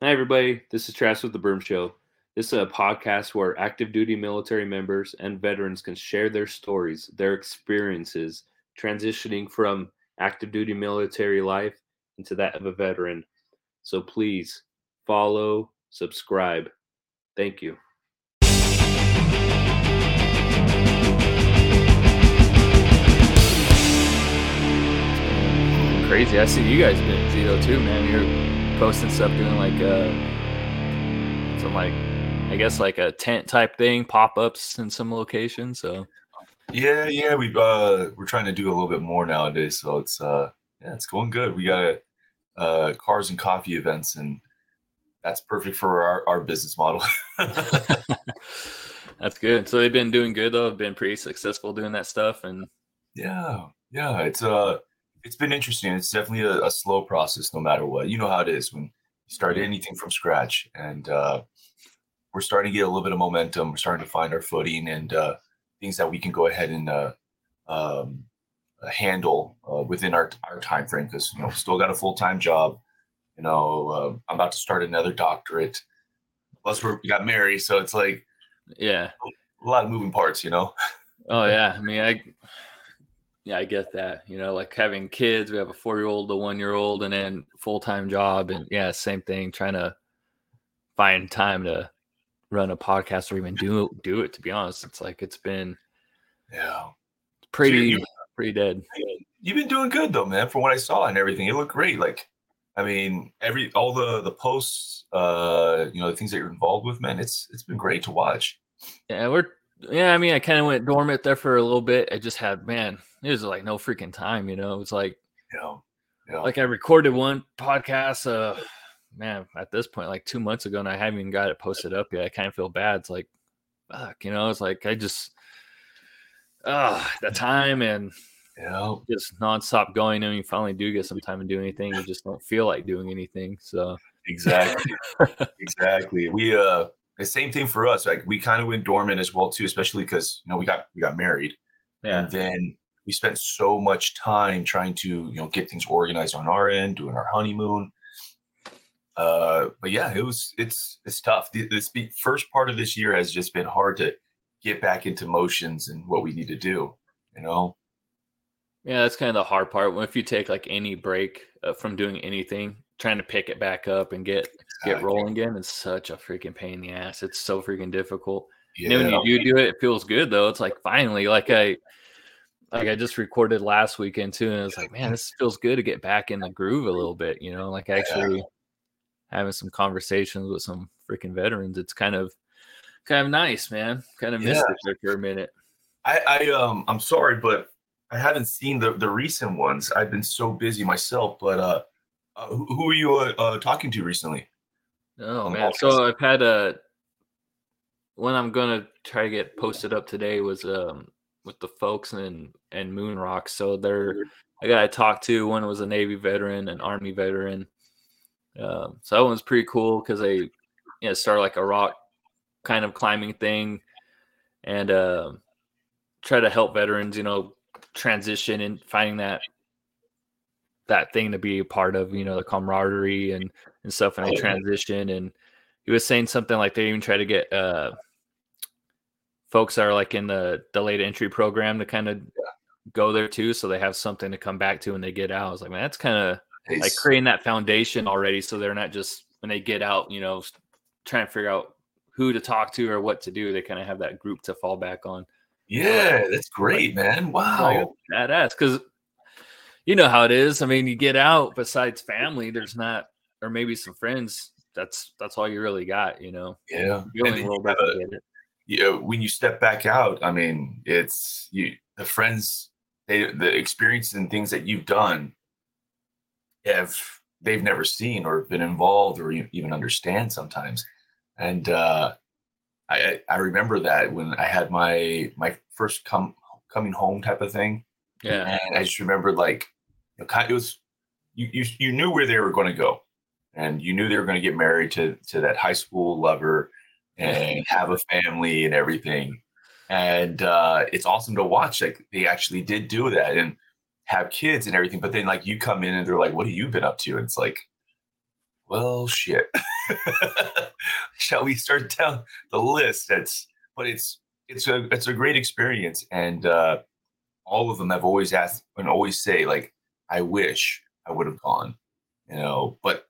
Hi, everybody. This is Travis with the Broom Show. This is a podcast where active duty military members and veterans can share their stories, their experiences transitioning from active duty military life into that of a veteran. So please follow, subscribe. Thank you. Crazy. I see you guys busy though too, man. You're posting stuff, doing like uh, some like, I guess like a tent type thing, pop ups in some locations. So yeah, yeah, we uh we're trying to do a little bit more nowadays. So it's uh yeah, it's going good. We got uh cars and coffee events, and that's perfect for our our business model. that's good. So they've been doing good though. Have been pretty successful doing that stuff, and yeah, yeah, it's uh it's been interesting. It's definitely a, a, slow process, no matter what. You know how it is when you start anything from scratch, and uh, we're starting to get a little bit of momentum. We're starting to find our footing and uh, things that we can go ahead and uh, um, handle uh, within our our time frame. Because you know, still got a full time job. You know, uh, I'm about to start another doctorate. Plus, we got married, so it's like, yeah, a lot of moving parts. You know. Oh yeah, I mean, I yeah, I get that. You know, like having kids, we have a four year old, a one year old, and then full time job. And yeah, same thing, trying to find time to run a podcast or even do do it. To be honest, it's like it's been yeah pretty so pretty dead. You've been doing good though, man. From what I saw and everything, it looked great. Like, I mean, every all the the posts, uh, you know, the things that you're involved with, man. It's it's been great to watch. Yeah, we're yeah. I mean, I kind of went dormant there for a little bit. I just had man it was like no freaking time, you know. It was like, yeah, yeah. like I recorded one podcast, uh, man, at this point, like two months ago, and I haven't even got it posted up yet. I kind of feel bad. It's like, fuck, you know. It's like I just, uh, the time and yeah, just nonstop going. And you finally do get some time to do anything, you just don't feel like doing anything. So exactly, exactly. We uh, the same thing for us. Like we kind of went dormant as well too, especially because you know we got we got married. Yeah. And then we spent so much time trying to you know get things organized on our end, doing our honeymoon. Uh, but yeah, it was it's it's tough. This first part of this year has just been hard to get back into motions and what we need to do. You know. Yeah, that's kind of the hard part. When if you take like any break uh, from doing anything, trying to pick it back up and get. Get rolling again is such a freaking pain in the ass. It's so freaking difficult. Yeah. And when you do do it, it feels good though. It's like finally, like I like I just recorded last weekend too, and it's like, man, this feels good to get back in the groove a little bit, you know, like actually having some conversations with some freaking veterans. It's kind of kind of nice, man. Kind of missed yeah. it for a minute. I, I um I'm sorry, but I haven't seen the the recent ones. I've been so busy myself, but uh, uh who, who, are you uh, uh, talking to recently? Oh man, so I've had a one I'm gonna try to get posted up today was um with the folks and and Moon Rock. So they're I got to talk to. One was a Navy veteran, an Army veteran. Um, so that one's pretty cool because they you know start like a rock kind of climbing thing and uh, try to help veterans, you know, transition and finding that that thing to be a part of, you know, the camaraderie and and stuff, and they transition. And he was saying something like they even try to get uh folks are like in the delayed entry program to kind of go there too, so they have something to come back to when they get out. I was like, man, that's kind of nice. like creating that foundation already, so they're not just when they get out, you know, trying to figure out who to talk to or what to do. They kind of have that group to fall back on. Yeah, that's great, man. Wow, badass. Because you know how it is. I mean, you get out. Besides family, there's not, or maybe some friends. That's that's all you really got. You know. Yeah. You back you know, when you step back out, I mean, it's you the friends, they the experiences and things that you've done have they've never seen or been involved or even understand sometimes. And uh, I I remember that when I had my my first come coming home type of thing. Yeah. And I just remember like it was you, you you knew where they were going to go, and you knew they were going to get married to to that high school lover, and have a family and everything. And uh, it's awesome to watch. Like they actually did do that and have kids and everything. But then like you come in and they're like, "What have you been up to?" And it's like, well, shit. shall we start down the list? That's but it's it's a it's a great experience, and uh, all of them have always asked and always say like, I wish I would have gone, you know, but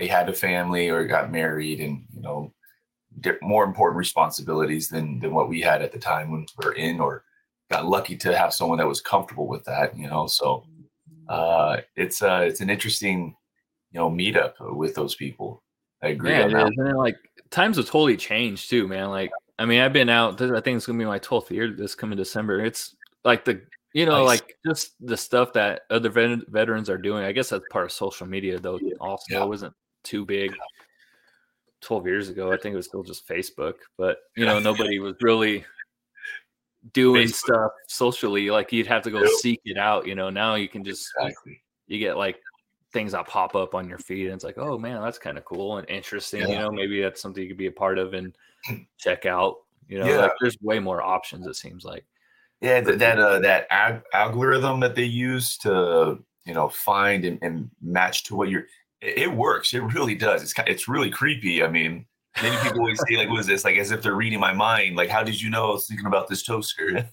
they had a family or got married, and you know, more important responsibilities than than what we had at the time when we were in, or got lucky to have someone that was comfortable with that, you know. So uh, it's uh, it's an interesting, you know, meetup with those people. I agree. Yeah, on that. like times have totally changed too, man. Like, I mean, I've been out. I think it's gonna be my twelfth year this coming December. It's like the you know, nice. like just the stuff that other vet- veterans are doing. I guess that's part of social media, though. Also, yeah. it wasn't too big. 12 years ago, I think it was still just Facebook, but you know, nobody was really doing Facebook. stuff socially. Like you'd have to go yep. seek it out. You know, now you can just exactly. you get like things that pop up on your feed, and it's like, oh man, that's kind of cool and interesting. Yeah. You know, maybe that's something you could be a part of and check out. You know, yeah. like there's way more options. It seems like. Yeah, that that, uh, that ag- algorithm that they use to you know find and, and match to what you're it, works. It really does. It's it's really creepy. I mean, many people always say like, "What is this?" Like as if they're reading my mind. Like, how did you know I was thinking about this toaster?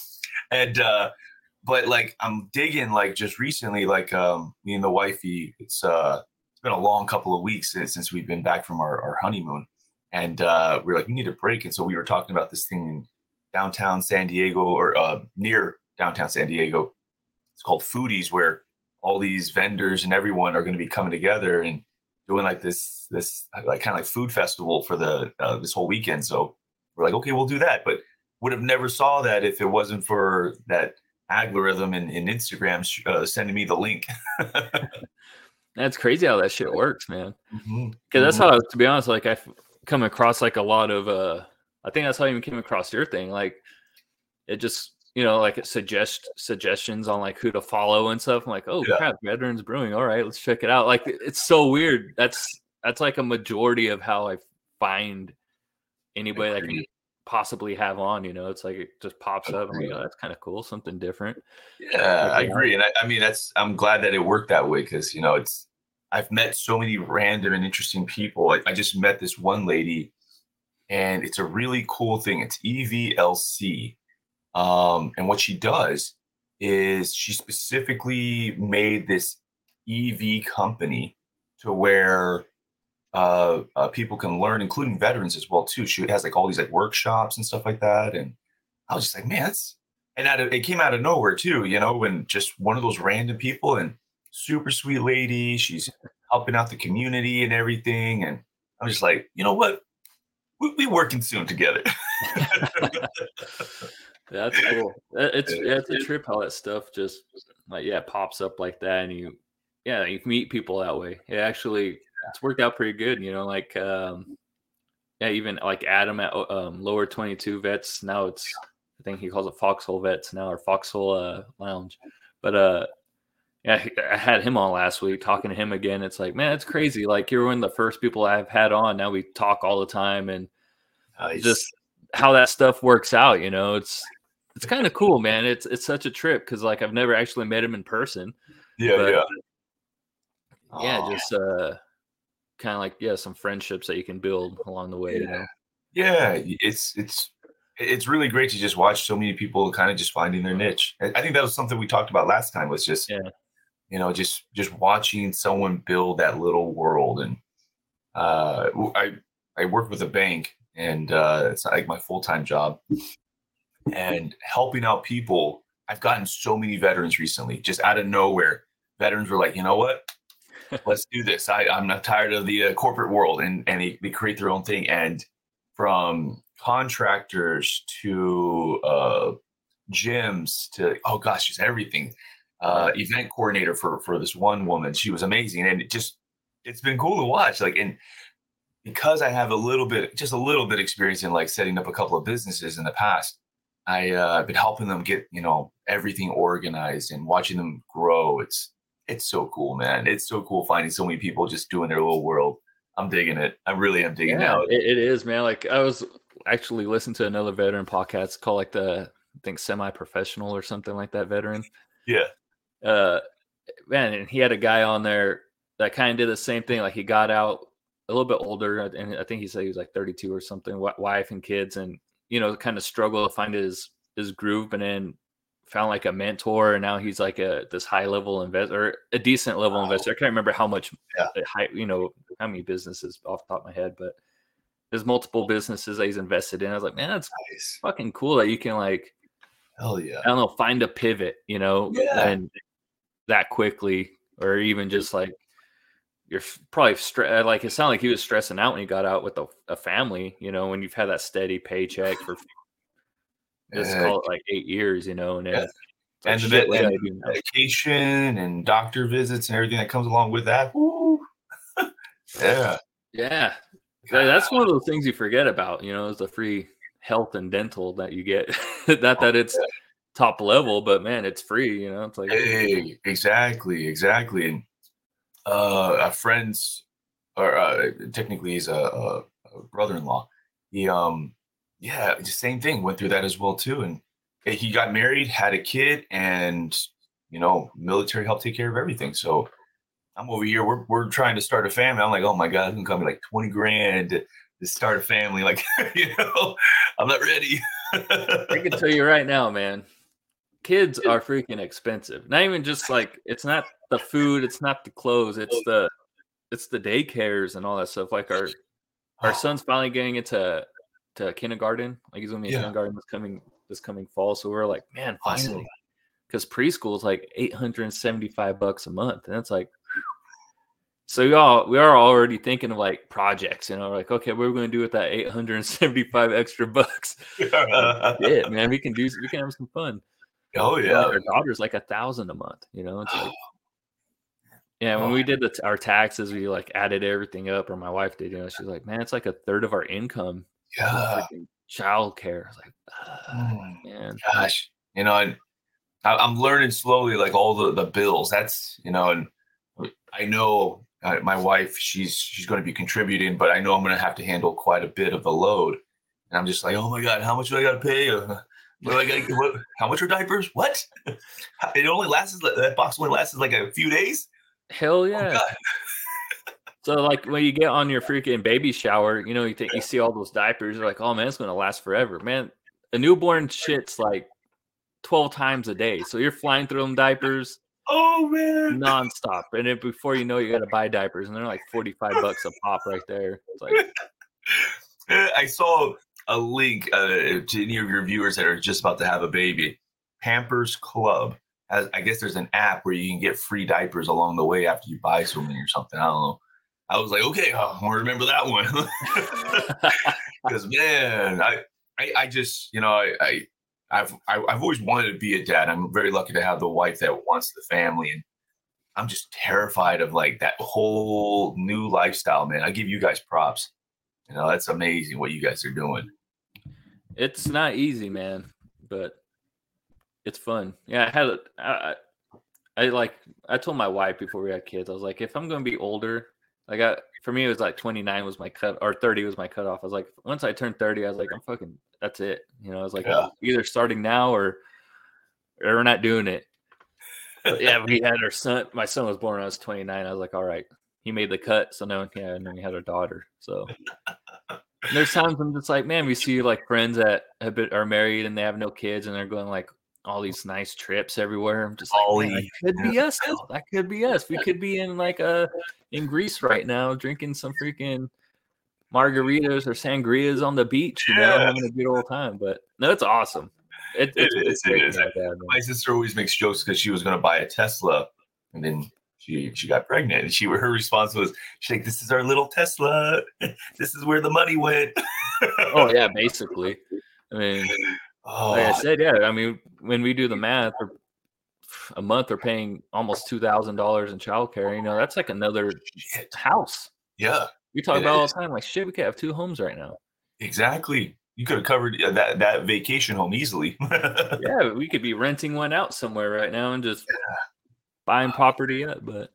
and uh, but like I'm digging like just recently, like um, me and the wifey. It's uh, it's been a long couple of weeks since, since we've been back from our, our honeymoon, and uh, we are like, we need a break. And so we were talking about this thing in downtown San Diego or uh, near downtown San Diego. It's called Foodies, where all these vendors and everyone are going to be coming together and doing like this this like kind of like food festival for the uh, this whole weekend. So we're like, okay, we'll do that, but would have never saw that if it wasn't for that algorithm in, in Instagram uh, sending me the link. that's crazy how that shit works, man. Because mm-hmm. that's mm-hmm. how, to be honest, like I've come across like a lot of. uh I think that's how I even came across your thing. Like it just you know, like suggest suggestions on like who to follow and stuff. I'm like, oh yeah. crap, Veterans Brewing. All right, let's check it out. Like it's so weird. That's that's like a majority of how I find anybody that can possibly have on. You know, it's like it just pops up. and like, oh, that's kind of cool, something different. Yeah, I agree, and I, I mean that's I'm glad that it worked that way because you know it's I've met so many random and interesting people. I, I just met this one lady, and it's a really cool thing. It's EVLC um, and what she does is she specifically made this EV company to where uh, uh, people can learn, including veterans as well too. She has like all these like workshops and stuff like that. And I was just like, man, that's and of, it came out of nowhere too, you know, when just one of those random people and super sweet lady. She's helping out the community and everything. And I'm just like, you know what? We'll be working soon together. That's cool. It's yeah, it's a trip how that stuff just like yeah pops up like that, and you yeah you meet people that way. It actually it's worked out pretty good. You know, like um, yeah, even like Adam at um, lower twenty two vets. Now it's I think he calls it Foxhole Vets now or Foxhole uh, Lounge. But uh, yeah, I had him on last week talking to him again. It's like man, it's crazy. Like you're one of the first people I've had on. Now we talk all the time and nice. just how that stuff works out. You know, it's it's kind of cool, man. It's it's such a trip because like I've never actually met him in person. Yeah, but, yeah. Yeah, oh. just uh kind of like yeah, some friendships that you can build along the way, yeah. you know. Yeah, it's it's it's really great to just watch so many people kind of just finding their niche. I think that was something we talked about last time was just yeah. you know, just just watching someone build that little world and uh I I work with a bank and uh it's like my full-time job and helping out people. I've gotten so many veterans recently, just out of nowhere. Veterans were like, you know what? Let's do this. I, I'm not tired of the uh, corporate world, and and they, they create their own thing. And from contractors to uh, gyms to oh gosh, just everything. Uh, event coordinator for for this one woman, she was amazing, and it just it's been cool to watch. Like and because I have a little bit, just a little bit experience in like setting up a couple of businesses in the past, I, uh, I've been helping them get, you know, everything organized and watching them grow. It's, it's so cool, man. It's so cool finding so many people just doing their little world. I'm digging it. I really am digging yeah, it. It is, man. Like I was actually listening to another veteran podcast called like the, I think semi-professional or something like that veteran. Yeah. Uh, man, and he had a guy on there that kind of did the same thing. Like he got out a little bit older, and I think he said he was like 32 or something, wife and kids, and you know, kind of struggle to find his his groove, and then found like a mentor, and now he's like a this high level investor, a decent level wow. investor. I can't remember how much, yeah. Uh, high, you know, how many businesses off the top of my head, but there's multiple businesses that he's invested in. I was like, man, that's nice. fucking cool that you can like, hell yeah, I don't know, find a pivot, you know, yeah. and that quickly, or even just like you're probably stre- uh, like it sounded like he was stressing out when he got out with a, a family, you know, when you've had that steady paycheck for let's call it like eight years, you know, and yeah. and the and medication and doctor visits and everything that comes along with that. yeah, yeah, that's one of those things you forget about, you know, is the free health and dental that you get. Not oh, that it's top level, but man, it's free, you know. It's like hey, exactly, exactly. And uh, a friend's, or uh, technically he's a, a, a brother-in-law. He um, yeah, the same thing. Went through that as well too, and he got married, had a kid, and you know, military helped take care of everything. So I'm over here. We're we're trying to start a family. I'm like, oh my god, it's gonna cost me like twenty grand to, to start a family. Like, you know, I'm not ready. I can tell you right now, man. Kids are freaking expensive. Not even just like it's not the food, it's not the clothes, it's the it's the daycares and all that stuff. Like our our ah. son's finally getting into to kindergarten. Like he's gonna be in yeah. kindergarten this coming this coming fall. So we're like, man, finally. Because preschool is like 875 bucks a month. And it's like so we all we are already thinking of like projects, you know, like okay, what are we going to do with that 875 extra bucks? yeah, man, we can do we can have some fun. Oh yeah, like our daughter's like a thousand a month, you know. It's like, yeah, when we did the, our taxes, we like added everything up, or my wife did. You know, she's like, man, it's like a third of our income. Yeah, child care. like, oh, man, gosh, you know, I, I'm learning slowly, like all the the bills. That's you know, and I know uh, my wife, she's she's going to be contributing, but I know I'm going to have to handle quite a bit of the load. And I'm just like, oh my god, how much do I got to pay? Uh, what do I got? What? How much are diapers? What? It only lasts that box only lasts like a few days. Hell oh yeah. Oh so like when you get on your freaking baby shower, you know, you think you see all those diapers, you're like, oh man, it's gonna last forever. Man, a newborn shits like 12 times a day. So you're flying through them diapers. Oh man, nonstop. And then before you know, you got to buy diapers, and they're like forty five bucks a pop right there. It's like I saw a link uh, to any of your viewers that are just about to have a baby. Pampers Club has, I guess, there's an app where you can get free diapers along the way after you buy something or something. I don't know. I was like, okay, I to remember that one because man, I, I, I just, you know, I, I I've I, have always wanted to be a dad. I'm very lucky to have the wife that wants the family, and I'm just terrified of like that whole new lifestyle, man. I give you guys props. You know, that's amazing what you guys are doing. It's not easy, man, but it's fun. Yeah, I had a, I, I like I told my wife before we had kids, I was like, if I'm gonna be older, like I for me it was like 29 was my cut or 30 was my cutoff. I was like, once I turned 30, I was like, I'm fucking that's it. You know, I was like yeah. either starting now or or we're not doing it. But yeah, we had our son. My son was born when I was 29. I was like, all right, he made the cut. So now, yeah, and then we had our daughter. So there's times I'm just like, man, we see like friends that have been are married and they have no kids and they're going like all these nice trips everywhere. I'm just like, that could be us. That could be us. We could be in like a uh, in Greece right now, drinking some freaking margaritas or sangrias on the beach, you know, having a good old time. But no, it's awesome. It, it is. It is. My sister always makes jokes because she was going to buy a Tesla, and then she she got pregnant, and she her response was, "She's like, this is our little Tesla. this is where the money went." oh yeah, basically. I mean, oh. like I said, yeah. I mean, when we do the math, a month are paying almost two thousand dollars in childcare. You know, that's like another Shit. house. Yeah, we talk about all the time, like shit, we could have two homes right now. Exactly. You could have covered that that vacation home easily. yeah, we could be renting one out somewhere right now and just yeah. buying property up. But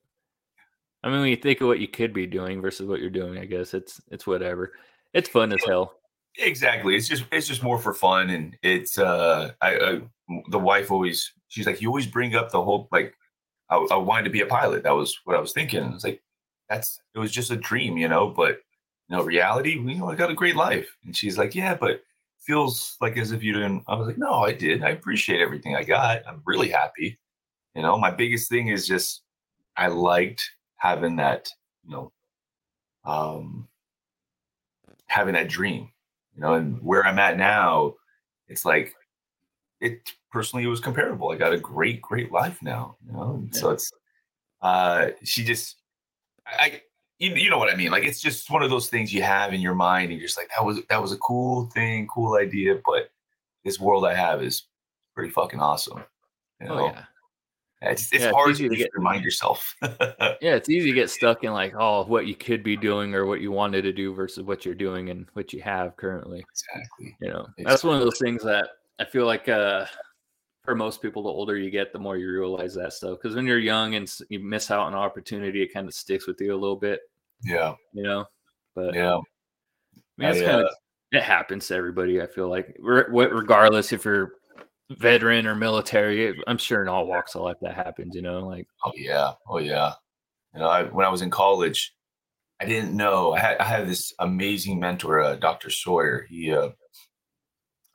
I mean, when you think of what you could be doing versus what you're doing, I guess it's it's whatever. It's fun as hell. Exactly. It's just it's just more for fun, and it's uh, I, I the wife always she's like you always bring up the whole like I, I wanted to be a pilot. That was what I was thinking. It's like that's it was just a dream, you know. But you know, reality, you know, I got a great life. And she's like, yeah, but feels like as if you didn't. I was like, no, I did. I appreciate everything I got. I'm really happy. You know, my biggest thing is just I liked having that, you know, um, having that dream, you know, and where I'm at now, it's like it personally it was comparable. I got a great, great life now, you know, and yeah. so it's uh she just I you, you know what I mean? Like it's just one of those things you have in your mind, and you're just like, that was that was a cool thing, cool idea, but this world I have is pretty fucking awesome. You oh, know? Oh yeah. It's, it's yeah, hard it's to, to get, remind yourself. yeah, it's easy to get stuck in like, oh, what you could be doing or what you wanted to do versus what you're doing and what you have currently. Exactly. You know, exactly. that's one of those things that I feel like uh, for most people, the older you get, the more you realize that stuff. Because when you're young and you miss out on an opportunity, it kind of sticks with you a little bit. Yeah. You know, but yeah, I mean, it's kind of uh, it happens to everybody. I feel like, regardless if you're veteran or military, I'm sure in all walks of life that happens. You know, like oh yeah, oh yeah. You know, I, when I was in college, I didn't know I had I had this amazing mentor, uh, Dr. Sawyer. He uh,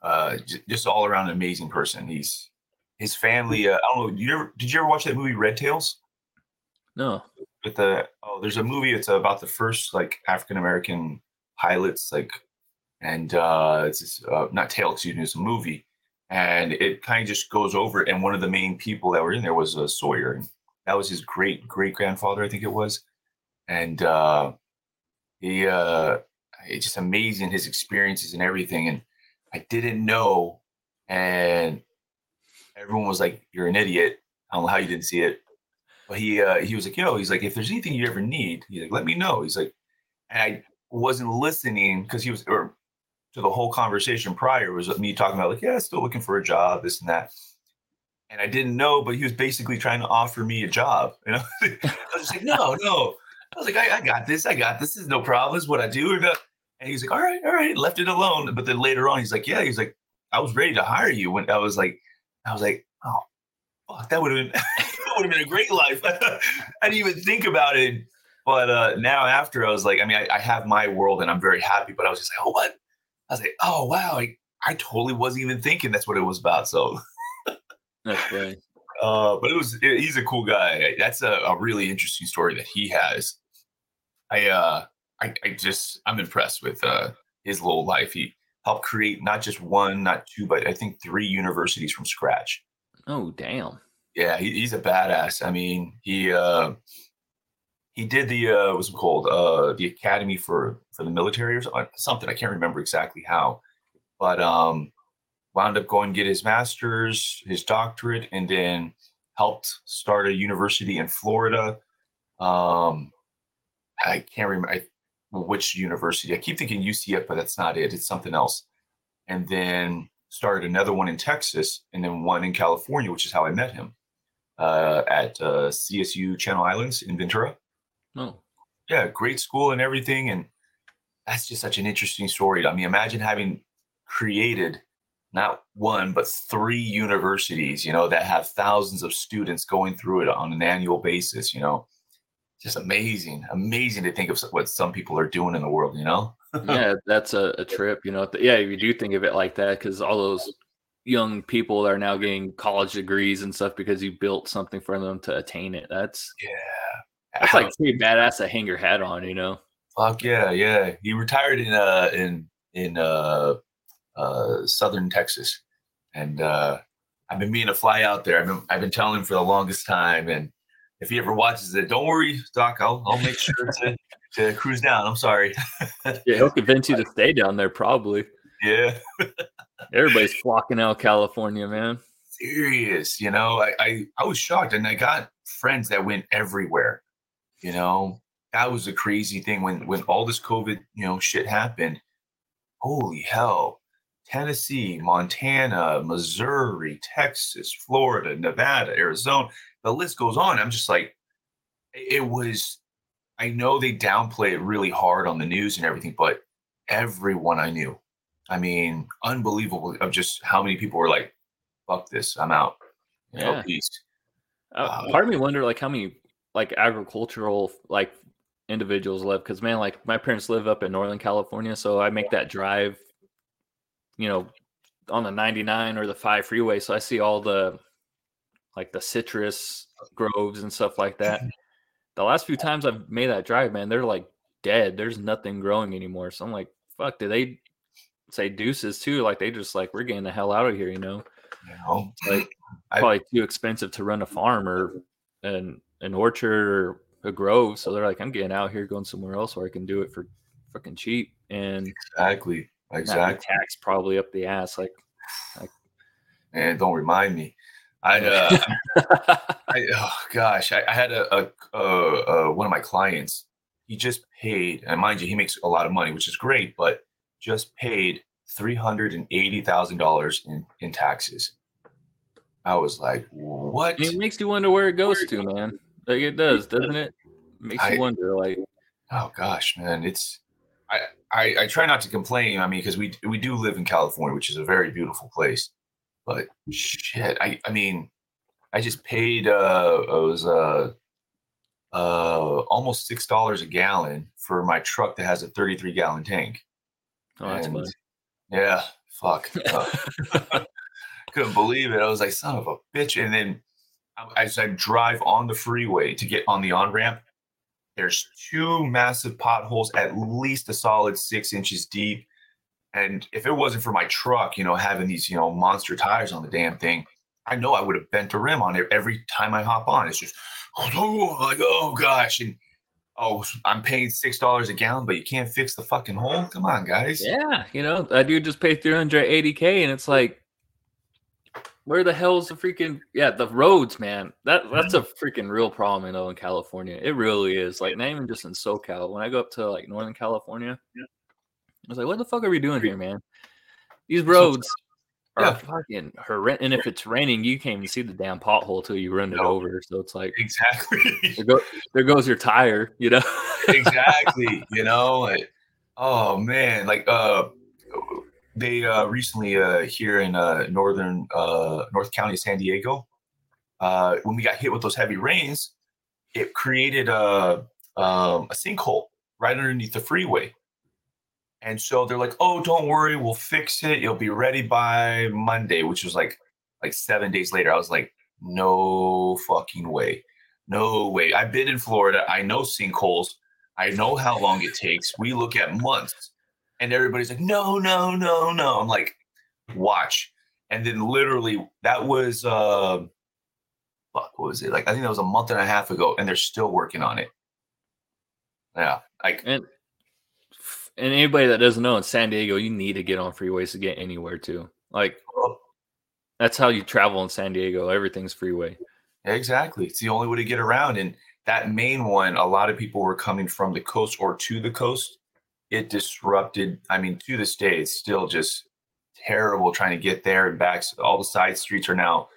uh, j- just all around amazing person. He's his family. Uh, I don't know. Did you ever did you ever watch that movie Red Tails? No. With the oh, there's a movie. It's about the first like African American pilots, like, and uh, it's uh, not tale. Excuse me. It's a movie, and it kind of just goes over. And one of the main people that were in there was uh, Sawyer, and that was his great great grandfather, I think it was, and uh, he uh, it's just amazing his experiences and everything. And I didn't know, and everyone was like, "You're an idiot." I don't know how you didn't see it, but he uh, he was like, "Yo," he's like, "If there's anything you ever need, he's like, let me know." He's like, and I wasn't listening because he was or to the whole conversation prior was me talking about like, yeah, still looking for a job, this and that. And I didn't know, but he was basically trying to offer me a job. You know, I was like, no, no. I was like, I, I, got this. I got this. this is no problem. This is what I do. And he's like, all right, all right. Left it alone. But then later on, he's like, yeah. He's like, I was ready to hire you when I was like, I was like, oh, fuck, that would have been would have been a great life. I didn't even think about it. But uh, now after, I was like, I mean, I, I have my world and I'm very happy. But I was just like, oh, what? I was like, oh wow, I, I totally wasn't even thinking that's what it was about. So that's right. Uh, but it was it, he's a cool guy. That's a, a, really interesting story that he has. I uh I, I just I'm impressed with uh his little life. He helped create not just one, not two, but I think three universities from scratch. Oh damn. Yeah, he, he's a badass. I mean, he uh he did the uh what's it called? Uh the academy for for the military or something i can't remember exactly how. But um wound up going get his master's his doctorate and then helped start a university in florida. Um i can't remember which university i keep thinking ucf but that's not it it's something else. And then started another one in texas and then one in california which is how i met him uh, at uh, csu channel islands in ventura Oh. Yeah, great school and everything. And that's just such an interesting story. I mean, imagine having created not one, but three universities, you know, that have thousands of students going through it on an annual basis, you know. Just amazing, amazing to think of what some people are doing in the world, you know? yeah, that's a, a, trip, you know. Yeah, you do think of it like that because all those young people are now getting college degrees and stuff because you built something for them to attain it. That's yeah, that's like pretty badass to hang your hat on, you know. Fuck yeah, yeah. He retired in uh in in uh uh southern Texas. And uh I've been meaning to fly out there. I've been I've been telling him for the longest time. And if he ever watches it, don't worry, Doc, I'll I'll make sure to to cruise down. I'm sorry. yeah, he'll convince you to stay down there probably. Yeah. Everybody's flocking out California, man. Serious, you know. I, I I was shocked and I got friends that went everywhere you know, that was a crazy thing when when all this COVID, you know, shit happened. Holy hell. Tennessee, Montana, Missouri, Texas, Florida, Nevada, Arizona, the list goes on. I'm just like, it was, I know they downplay it really hard on the news and everything, but everyone I knew, I mean, unbelievable of just how many people were like, fuck this, I'm out. You know, yeah. peace. Uh, uh, part of me wonder like how many like agricultural like individuals live because man, like my parents live up in Northern California, so I make that drive, you know, on the 99 or the five freeway. So I see all the like the citrus groves and stuff like that. The last few times I've made that drive, man, they're like dead. There's nothing growing anymore. So I'm like, fuck, do they say deuces too? Like they just like we're getting the hell out of here, you know? You know, Like probably too expensive to run a farm or an an orchard or a grove. So they're like, I'm getting out here, going somewhere else where I can do it for fucking cheap and exactly, exactly. taxed probably up the ass. Like, And don't remind me. I, uh, I oh gosh, I, I had a, a, a, a one of my clients. He just paid, and mind you, he makes a lot of money, which is great, but just paid three hundred and eighty thousand dollars in in taxes. I was like, what? it makes you wonder where it goes to, man. Like it does, doesn't it? Makes I- you wonder, like, Oh gosh, man, it's I, I I try not to complain. I mean, because we we do live in California, which is a very beautiful place. But shit, I I mean, I just paid uh it was uh uh almost six dollars a gallon for my truck that has a 33 gallon tank. oh, that's And, funny. Yeah, fuck. Uh, couldn't believe it. I was like, son of a bitch. And then as I drive on the freeway to get on the on ramp, there's two massive potholes, at least a solid six inches deep. And if it wasn't for my truck, you know, having these, you know, monster tires on the damn thing, I know I would have bent a rim on it every time I hop on. It's just, oh, like, oh gosh. And oh, I'm paying $6 a gallon, but you can't fix the fucking hole? Come on, guys. Yeah, you know, that dude just paid 380k, and it's like, where the hell's the freaking yeah the roads, man? That that's a freaking real problem in Oakland, California. It really is. Like not even just in SoCal. When I go up to like Northern California, I was like, what the fuck are we doing here, man? These roads are Yeah. fucking horrendous. And if it's raining, you can't even see the damn pothole till you run it No. over. So it's like Exactly. there, go, there goes your tire, you know. exactly. You know, like, oh man, like uh they uh recently uh here in uh northern uh North County, San Diego, uh when we got hit with those heavy rains, it created a um a sinkhole right underneath the freeway. And so they're like, "Oh, don't worry, we'll fix it. You'll be ready by Monday," which was like like 7 days later. I was like, "No fucking way. No way. I've been in Florida. I know sinkholes. I know how long it takes. We look at months." And everybody's like, "No, no, no, no." I'm like, "Watch." And then literally that was uh fuck, what was it? Like I think that was a month and a half ago and they're still working on it. Yeah. Like And and anybody that doesn't know in San Diego, you need to get on freeways to get anywhere too. Like that's how you travel in San Diego. Everything's freeway. Exactly. It's the only way to get around. And that main one, a lot of people were coming from the coast or to the coast. It disrupted, I mean, to this day, it's still just terrible trying to get there and back. All the side streets are now,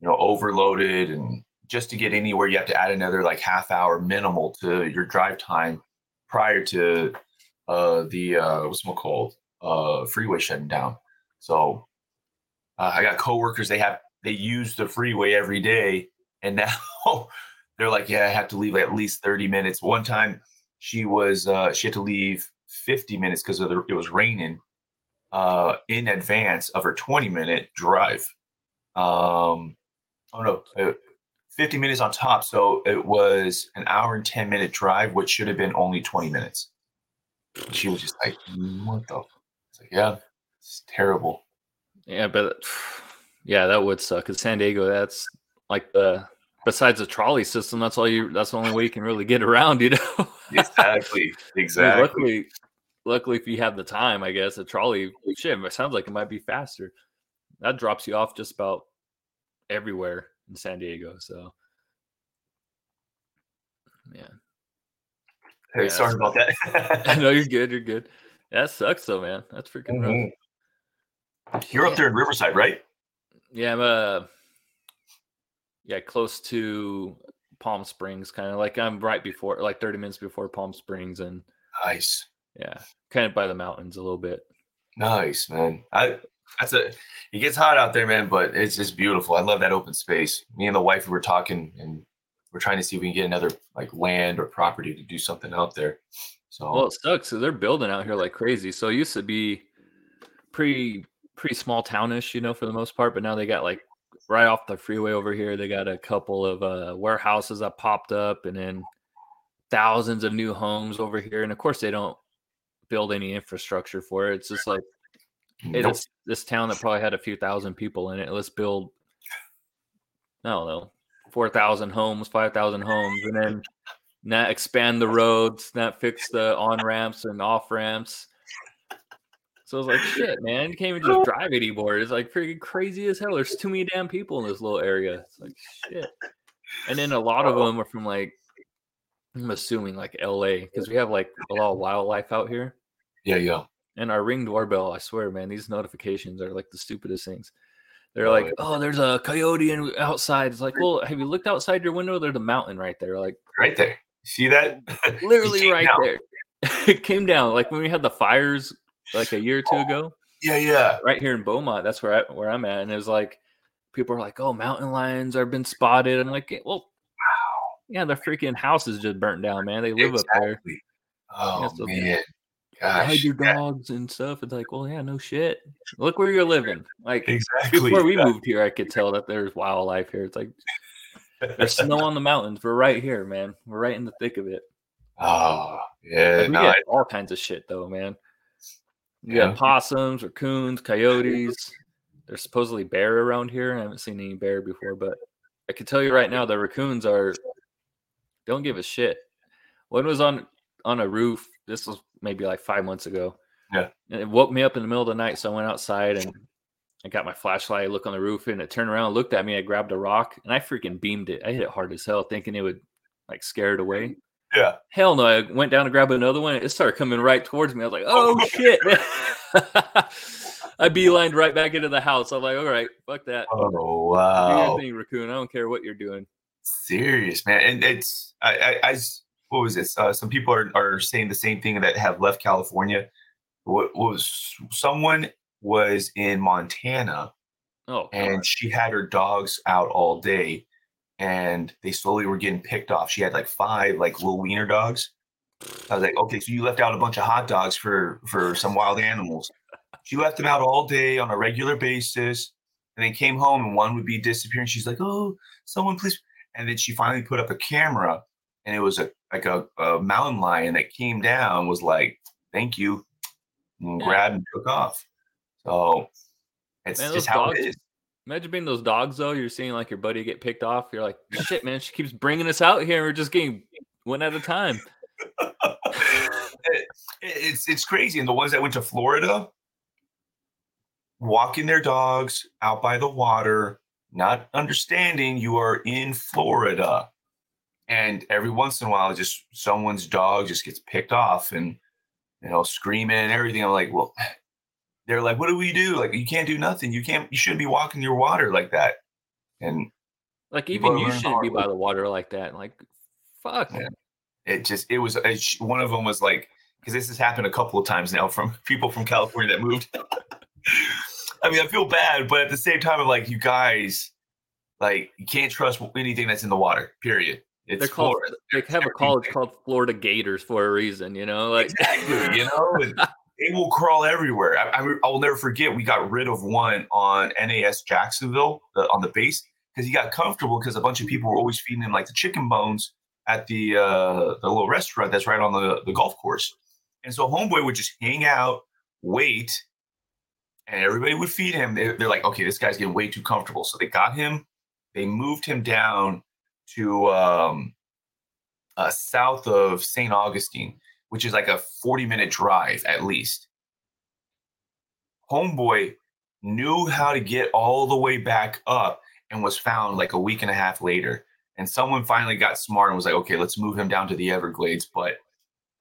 you know, overloaded. And just to get anywhere, you have to add another like half hour minimal to your drive time prior to uh the uh what's it called? Uh freeway shutting down. So uh, I got coworkers, they have they use the freeway every day and now they're like yeah i have to leave at least 30 minutes one time she was uh she had to leave 50 minutes because it was raining uh in advance of her 20 minute drive um oh no uh, 50 minutes on top so it was an hour and 10 minute drive which should have been only 20 minutes she was just like what the f-" it's like yeah it's terrible Yeah, but yeah, that would suck. Cause San Diego, that's like the besides the trolley system, that's all you. That's the only way you can really get around. You know. exactly exactly luckily, luckily, if you have the time, I guess a trolley. Shit, it sounds like it might be faster. That drops you off just about everywhere in San Diego. So, yeah. Hey, Yeah, sorry about that. I know you're good. You're good. That sucks though, man. That's freaking rough. Mhm. You're up there in Riverside, right? Yeah, I'm uh yeah, close to Palm Springs, kind of like I'm right before like 30 minutes before Palm Springs and Nice, yeah, kind of by the mountains a little bit. nice, man. I that's a. It gets hot out there, man, but it's just beautiful. I love that open space. Me and the wife we were talking, and we're trying to see if we can get another like land or property to do something out there. So well, it sucks. So they're building out here like crazy. So it used to be pretty pretty small townish, you know, for the most part. But now they got like right off the freeway over here. They got a couple of uh, warehouses that popped up, and then thousands of new homes over here. And of course, they don't build any infrastructure for it. It's just like hey, nope. this this town that probably had a few thousand people in it. Let's build. I don't know, four thousand homes, five thousand homes, and then not expand the roads, not fix the on ramps and off ramps. So was like shit, man. You can't even just drive anymore. It's like freaking crazy as hell. There's too many damn people in this little area. It's like shit. And then a lot of oh. them are from like I'm assuming like LA because we have like a lot of wildlife out here. Yeah, yeah. And our ring doorbell, I swear, man, these notifications are like the stupidest things. They're oh, like, yeah. oh, there's a coyote in, outside. It's like, well, have you looked outside your window? There's a mountain right there. Like, right there. See that? Literally right down. there. it came down like when we had the fires like a year or two oh, ago. Yeah, yeah. Right here in Beaumont, that's where I where I'm at, and it was like people are like, "Oh, mountain lions are been spotted," and I'm like, "Well, wow, yeah, the freaking house is just burnt down, man. They live exactly. up there." Oh yeah, so man, Gosh, hide your dogs and stuff. It's like, well, yeah, no shit. Look where you're living. Like exactly before we moved here, I could tell that there's wildlife here. It's like there's snow on the mountains. We're right here, man. We're right in the thick of it. Oh yeah, like, we no, get I... all kinds of shit though, man. You yeah. got possums, raccoons, coyotes. There's supposedly bear around here. I haven't seen any bear before, but I can tell you right now, the raccoons are don't give a shit. One was on on a roof. This was maybe like five months ago. Yeah. And it woke me up in the middle of the night. So I went outside and I got my flashlight, look on the roof, and it turned around, looked at me. I grabbed a rock and I freaking beamed it. I hit it hard as hell, thinking it would like scare it away. Yeah. Hell no. I went down to grab another one. It started coming right towards me. I was like, oh, oh shit. I beelined right back into the house. I'm like, all right, fuck that. Oh wow. Do thing, raccoon. I don't care what you're doing. Serious, man. And it's I I, I what was this? Uh, some people are, are saying the same thing that have left California. What was someone was in Montana oh, and God. she had her dogs out all day and they slowly were getting picked off. She had like five like little wiener dogs. I was like, okay, so you left out a bunch of hot dogs for for some wild animals. She left them out all day on a regular basis, and then came home and one would be disappearing. She's like, oh, someone please. And then she finally put up a camera, and it was a like a, a mountain lion that came down, was like, thank you, and grabbed and took off. So it's Man, just how dogs, it is. Imagine being those dogs though. You're seeing like your buddy get picked off. You're like, shit, man. She keeps bringing us out here. We're just getting one at a time. it, it's it's crazy. And the ones that went to Florida, walking their dogs out by the water, not understanding you are in Florida, and every once in a while, just someone's dog just gets picked off and you know screaming and everything. I'm like, well, they're like, what do we do? Like, you can't do nothing. You can't. You shouldn't be walking your water like that. And like, even you shouldn't be by the water like that. Like, fuck. Yeah. It just. It was. It, one of them was like, because this has happened a couple of times now from people from California that moved. I mean, I feel bad, but at the same time, I'm like, you guys, like, you can't trust anything that's in the water. Period. It's They're called. Florida. They have a college called Florida Gators for a reason. You know, like exactly. You know they will crawl everywhere. I, I, I, will never forget. We got rid of one on NAS Jacksonville uh, on the base because he got comfortable because a bunch of people were always feeding him like the chicken bones at the uh, the little restaurant that's right on the, the golf course. And so homeboy would just hang out, wait, and everybody would feed him. They, they're like, okay, this guy's getting way too comfortable. So they got him. They moved him down to um, uh, south of St. Augustine which is like a 40 minute drive at least. Homeboy knew how to get all the way back up and was found like a week and a half later. And someone finally got smart and was like, okay, let's move him down to the Everglades. But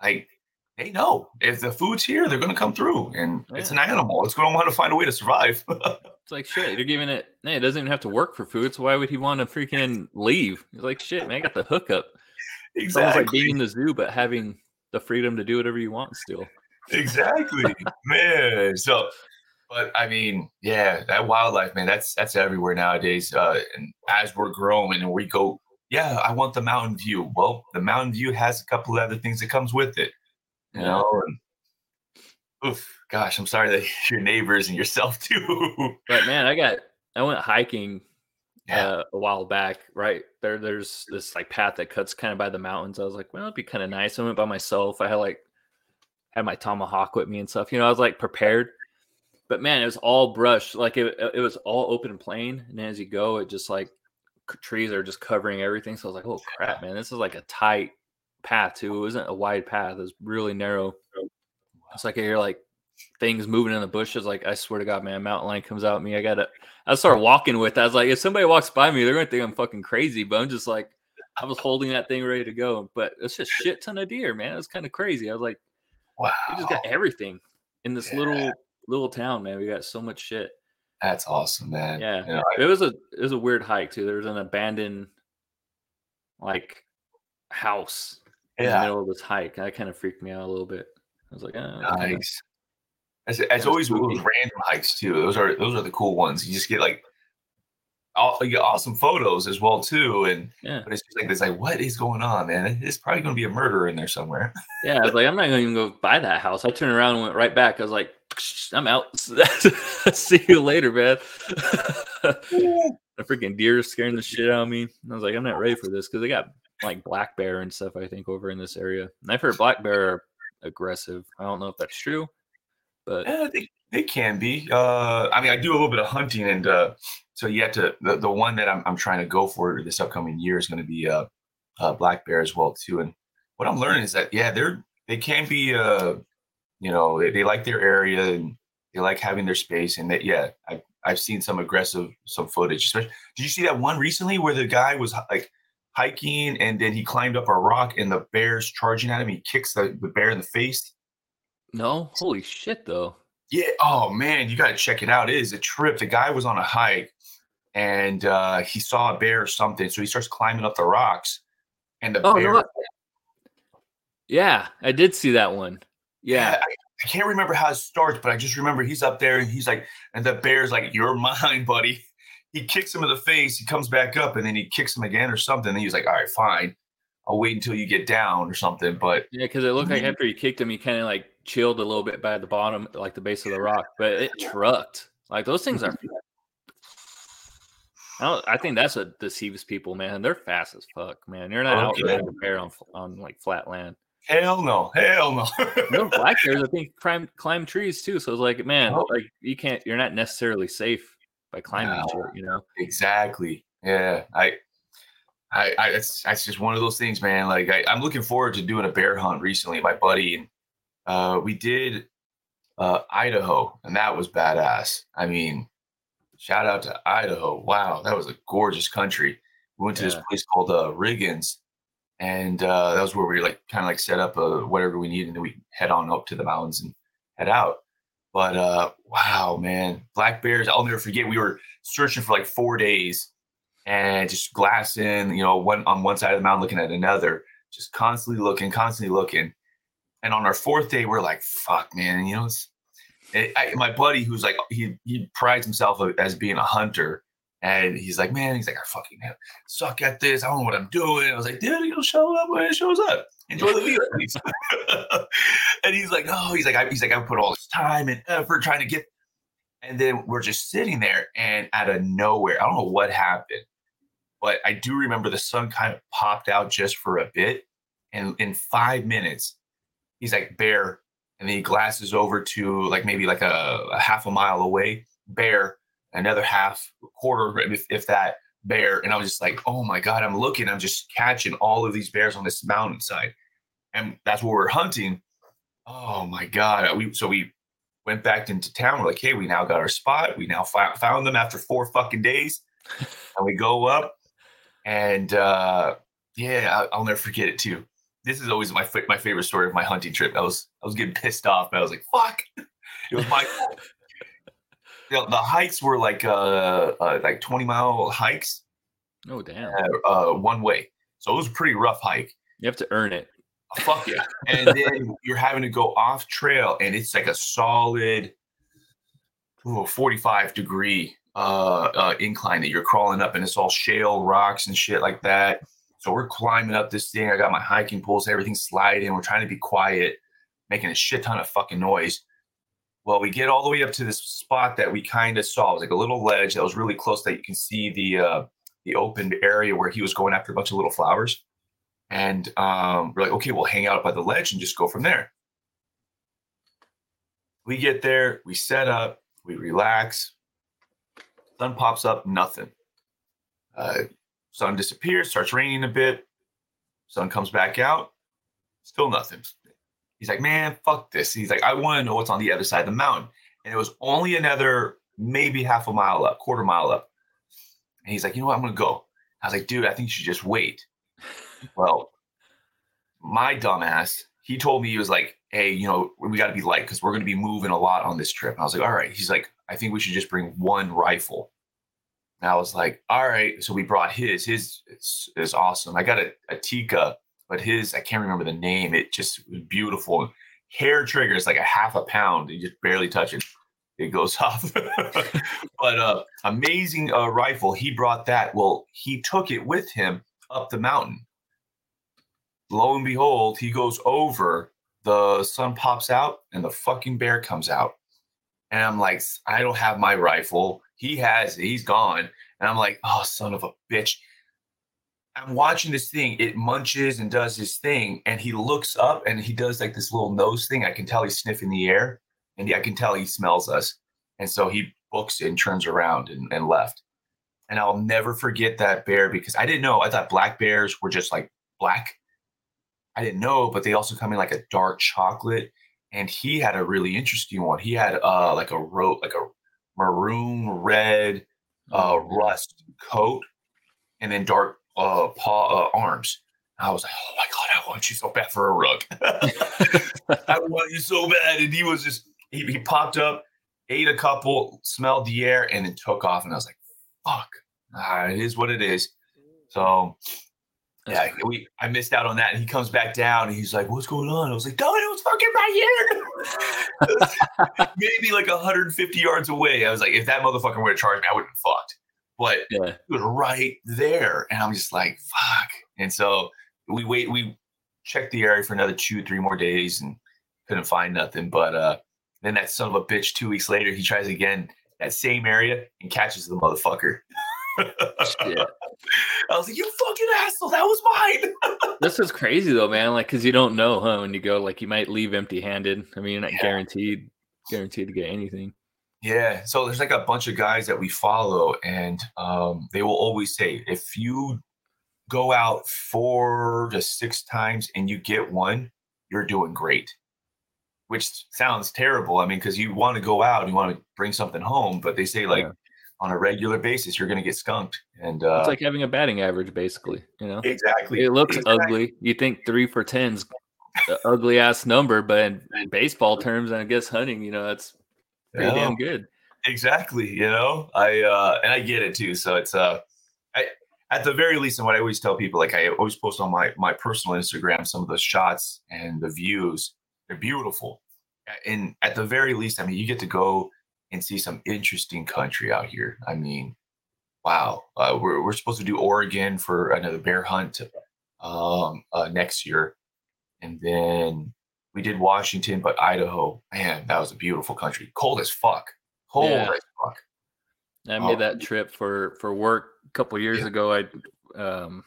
like, they know if the food's here, they're going to come through. And yeah. it's an animal. It's going to want to find a way to survive. it's like, shit, you're giving it, hey, it doesn't even have to work for food. So why would he want to freaking leave? He's like, shit, man, I got the hookup. Exactly. It's almost like being in the zoo, but having the freedom to do whatever you want still. Exactly, man. So, but I mean, yeah, that wildlife, man, that's that's everywhere nowadays. Uh, and as we're growing and we go yeah, I want the mountain view. Well, the mountain view has a couple of other things that comes with it. You yeah. know, and, oof, gosh, I'm sorry that your neighbors and yourself too. but man, I got I went hiking yeah. uh, a while back. Right there, there's this like path that cuts kind of by the mountains. I was like, well, it'd be kind of nice. I went by myself. I had like had my tomahawk with me and stuff. You know, I was like prepared. But man, it was all brush. Like it, it was all open plain. And as you go, it just like trees are just covering everything. So I was like, oh crap, man, this is like a tight path too. It wasn't a wide path. It was really narrow. It's like hear like things moving in the bushes. Like I swear to God, man, mountain lion comes out at me. I gotta. I start walking with. It. I was like, if somebody walks by me, they're gonna think I'm fucking crazy. But I'm just like, I was holding that thing ready to go. But it's just shit ton of deer, man. It's kind of crazy. I was like, wow, we just got everything in this yeah. little little town, man. We got so much shit. That's awesome, man. Yeah, you know, it was a it was a weird hike too. There was an abandoned like house yeah. in the middle of this hike. That kind of freaked me out a little bit. I was like, oh, nice. As, as always with those random hikes too. Those are those are the cool ones. You just get like all, you get awesome photos as well too. And yeah, but it's just like it's like what is going on, man? It's probably going to be a murder in there somewhere. yeah, I was like, I'm not going to even go buy that house. I turned around and went right back. I was like, I'm out. See you later, man. the freaking deer scaring the shit out of me. I was like, I'm not ready for this because they got like black bear and stuff. I think over in this area, and I've heard black bear are aggressive. I don't know if that's true, but yeah, they, they can be. Uh, I mean, I do a little bit of hunting, and uh, so you have to. The, the one that I'm, I'm trying to go for this upcoming year is going to be uh, uh, black bear as well too. And what I'm learning is that yeah, they're they can be uh you know they, they like their area and they like having their space and that yeah I, i've seen some aggressive some footage especially did you see that one recently where the guy was like hiking and then he climbed up a rock and the bear's charging at him he kicks the, the bear in the face no holy shit though yeah oh man you gotta check it out it is a trip the guy was on a hike and uh, he saw a bear or something so he starts climbing up the rocks and the oh, bear no. yeah i did see that one yeah. I, I, can't remember how it starts, but I just remember he's up there and he's like, and the bear's like, You're mine, buddy. He kicks him in the face. He comes back up and then he kicks him again or something. And he's like, All right, fine. I'll wait until you get down or something. But yeah, because it looked like after he kicked him, he kind of like chilled a little bit by the bottom, like the base of the rock, but it trucked. Like those things are. I, I think that's what deceives people, man. They're fast as fuck, man. You're not out riding a bear on on like flat land. Hell no, hell no. no black bears, I think, climb climb trees too. So it's like, man, oh. like you can't, you're not necessarily safe by climbing no, you know. Exactly. Yeah, I, I, I, that's that's just one of those things, man. Like I, I'm looking forward to doing a bear hunt recently. My buddy and uh, we did uh, Idaho, and that was badass. I mean, shout out to Idaho. Wow, that was a gorgeous country. We went to yeah. this place called uh, Riggins and uh, that was where we like kind of like set up uh, whatever we needed, and then we head on up to the mountains and head out. But uh, wow, man, black bears! I'll never forget. We were searching for like four days, and just glassing, you know, one on one side of the mountain, looking at another, just constantly looking, constantly looking. And on our fourth day, we're like, "Fuck, man!" You know, it, I, my buddy, who's like, he he prides himself as being a hunter, and he's like, man, he's like, I fucking uh, suck at this. I don't know what I'm doing. I was like, dude, you'll show up when it shows up. Enjoy the video, and he's like, oh, he's like, I, he's like, I put all this time and effort trying to get. And then we're just sitting there, and out of nowhere, I don't know what happened, but I do remember the sun kind of popped out just for a bit, and in five minutes, he's like, bear, and then he glasses over to like maybe like a, a half a mile away, bear another half quarter, if, if that bear. And I was just like, oh my God, I'm looking, I'm just catching all of these bears on this mountainside. And that's what we're hunting. Oh my God. We, so we went back into town. We're like, hey, we now got our spot. We now found them after four fucking days. and we go up. And uh, yeah, I'll never forget it too. This is always my my favorite story of my hunting trip. I was I was getting pissed off, but I was like, "Fuck!" It was my fault the, the hikes were like uh, uh, like 20 mile hikes. Oh damn. Uh, uh, one way. So it was a pretty rough hike. You have to earn it. Fuck yeah. and then you're having to go off trail and it's like a solid ooh, 45 degree uh, uh, incline that you're crawling up and it's all shale rocks and shit like that. So we're climbing up this thing. I got my hiking poles, everything sliding. We're trying to be quiet, making a shit ton of fucking noise. Well, we get all the way up to this spot that we kind of saw. It was like a little ledge that was really close that you can see the uh, the open area where he was going after a bunch of little flowers. And um, we're like, okay, we'll hang out by the ledge and just go from there. We get there, we set up, we relax. Sun pops up, nothing. Uh, sun disappears, starts raining a bit. Sun comes back out, still nothing. He's like, man, fuck this. He's like, I want to know what's on the other side of the mountain. And it was only another maybe half a mile up, quarter mile up. And he's like, you know what? I'm going to go. I was like, dude, I think you should just wait. well, my dumbass, he told me he was like, hey, you know, we got to be light because we're going to be moving a lot on this trip. And I was like, all right. He's like, I think we should just bring one rifle. And I was like, all right. So we brought his. His is, is awesome. I got a, a Tikka, but his, I can't remember the name. It just was beautiful. Hair trigger triggers like a half a pound. You just barely touch it. It goes off. but uh amazing uh, rifle. He brought that. Well, he took it with him up the mountain. Lo and behold, he goes over. The sun pops out and the fucking bear comes out. And I'm like, I don't have my rifle. He has. He's gone. And I'm like, oh, son of a bitch. I'm watching this thing. It munches and does his thing. And he looks up and he does like this little nose thing. I can tell he's sniffing the air and I can tell he smells us. And so he books and turns around and, and left. And I'll never forget that bear because I didn't know. I thought black bears were just like black. I didn't know, but they also come in like a dark chocolate. And he had a really interesting one. He had uh like a rope, like a maroon red uh, oh, rust coat and then dark uh, paw uh, arms. I was like, oh my god, I want you so bad for a rug. I want you so bad. And he was just he, he popped up, ate a couple, smelled the air, and then took off. And I was like, fuck, ah, it is what it is. So yeah, we I missed out on that. And he comes back down and he's like, What's going on? I was like, Don't, it was fucking right here. Maybe like 150 yards away. I was like, if that motherfucker would have charged me, I would have been fucked. But yeah. it was right there. And I'm just like, fuck. And so we wait, we checked the area for another two, three more days and couldn't find nothing. But uh then that son of a bitch, two weeks later, he tries again that same area and catches the motherfucker. I was like, "You fucking asshole! That was mine." this is crazy though, man. Like, cause you don't know, huh? When you go, like, you might leave empty-handed. I mean, you're not yeah. guaranteed guaranteed to get anything. Yeah. So there's like a bunch of guys that we follow, and um, they will always say, if you go out four to six times and you get one, you're doing great. Which sounds terrible. I mean, because you want to go out, and you want to bring something home, but they say like yeah on a regular basis, you're going to get skunked. And uh, it's like having a batting average, basically. You know, exactly. It looks exactly. ugly. You think three for tens, ugly ass number, but in, in, baseball terms, and I guess hunting, you know, that's pretty yeah. damn good. Exactly. You know, I uh, and I get it too. So it's uh, I at the very least, and what I always tell people, like I always post on my my personal Instagram, some of the shots and the views, they're beautiful. And at the very least, I mean, you get to go and see some interesting country out here. I mean, wow. Uh, we're, we're supposed to do Oregon for another bear hunt um, uh, next year. And then we did Washington, but Idaho, man, that was a beautiful country. Cold as fuck. Cold yeah. as fuck. I made oh. that trip for for work a couple years yeah. ago. I um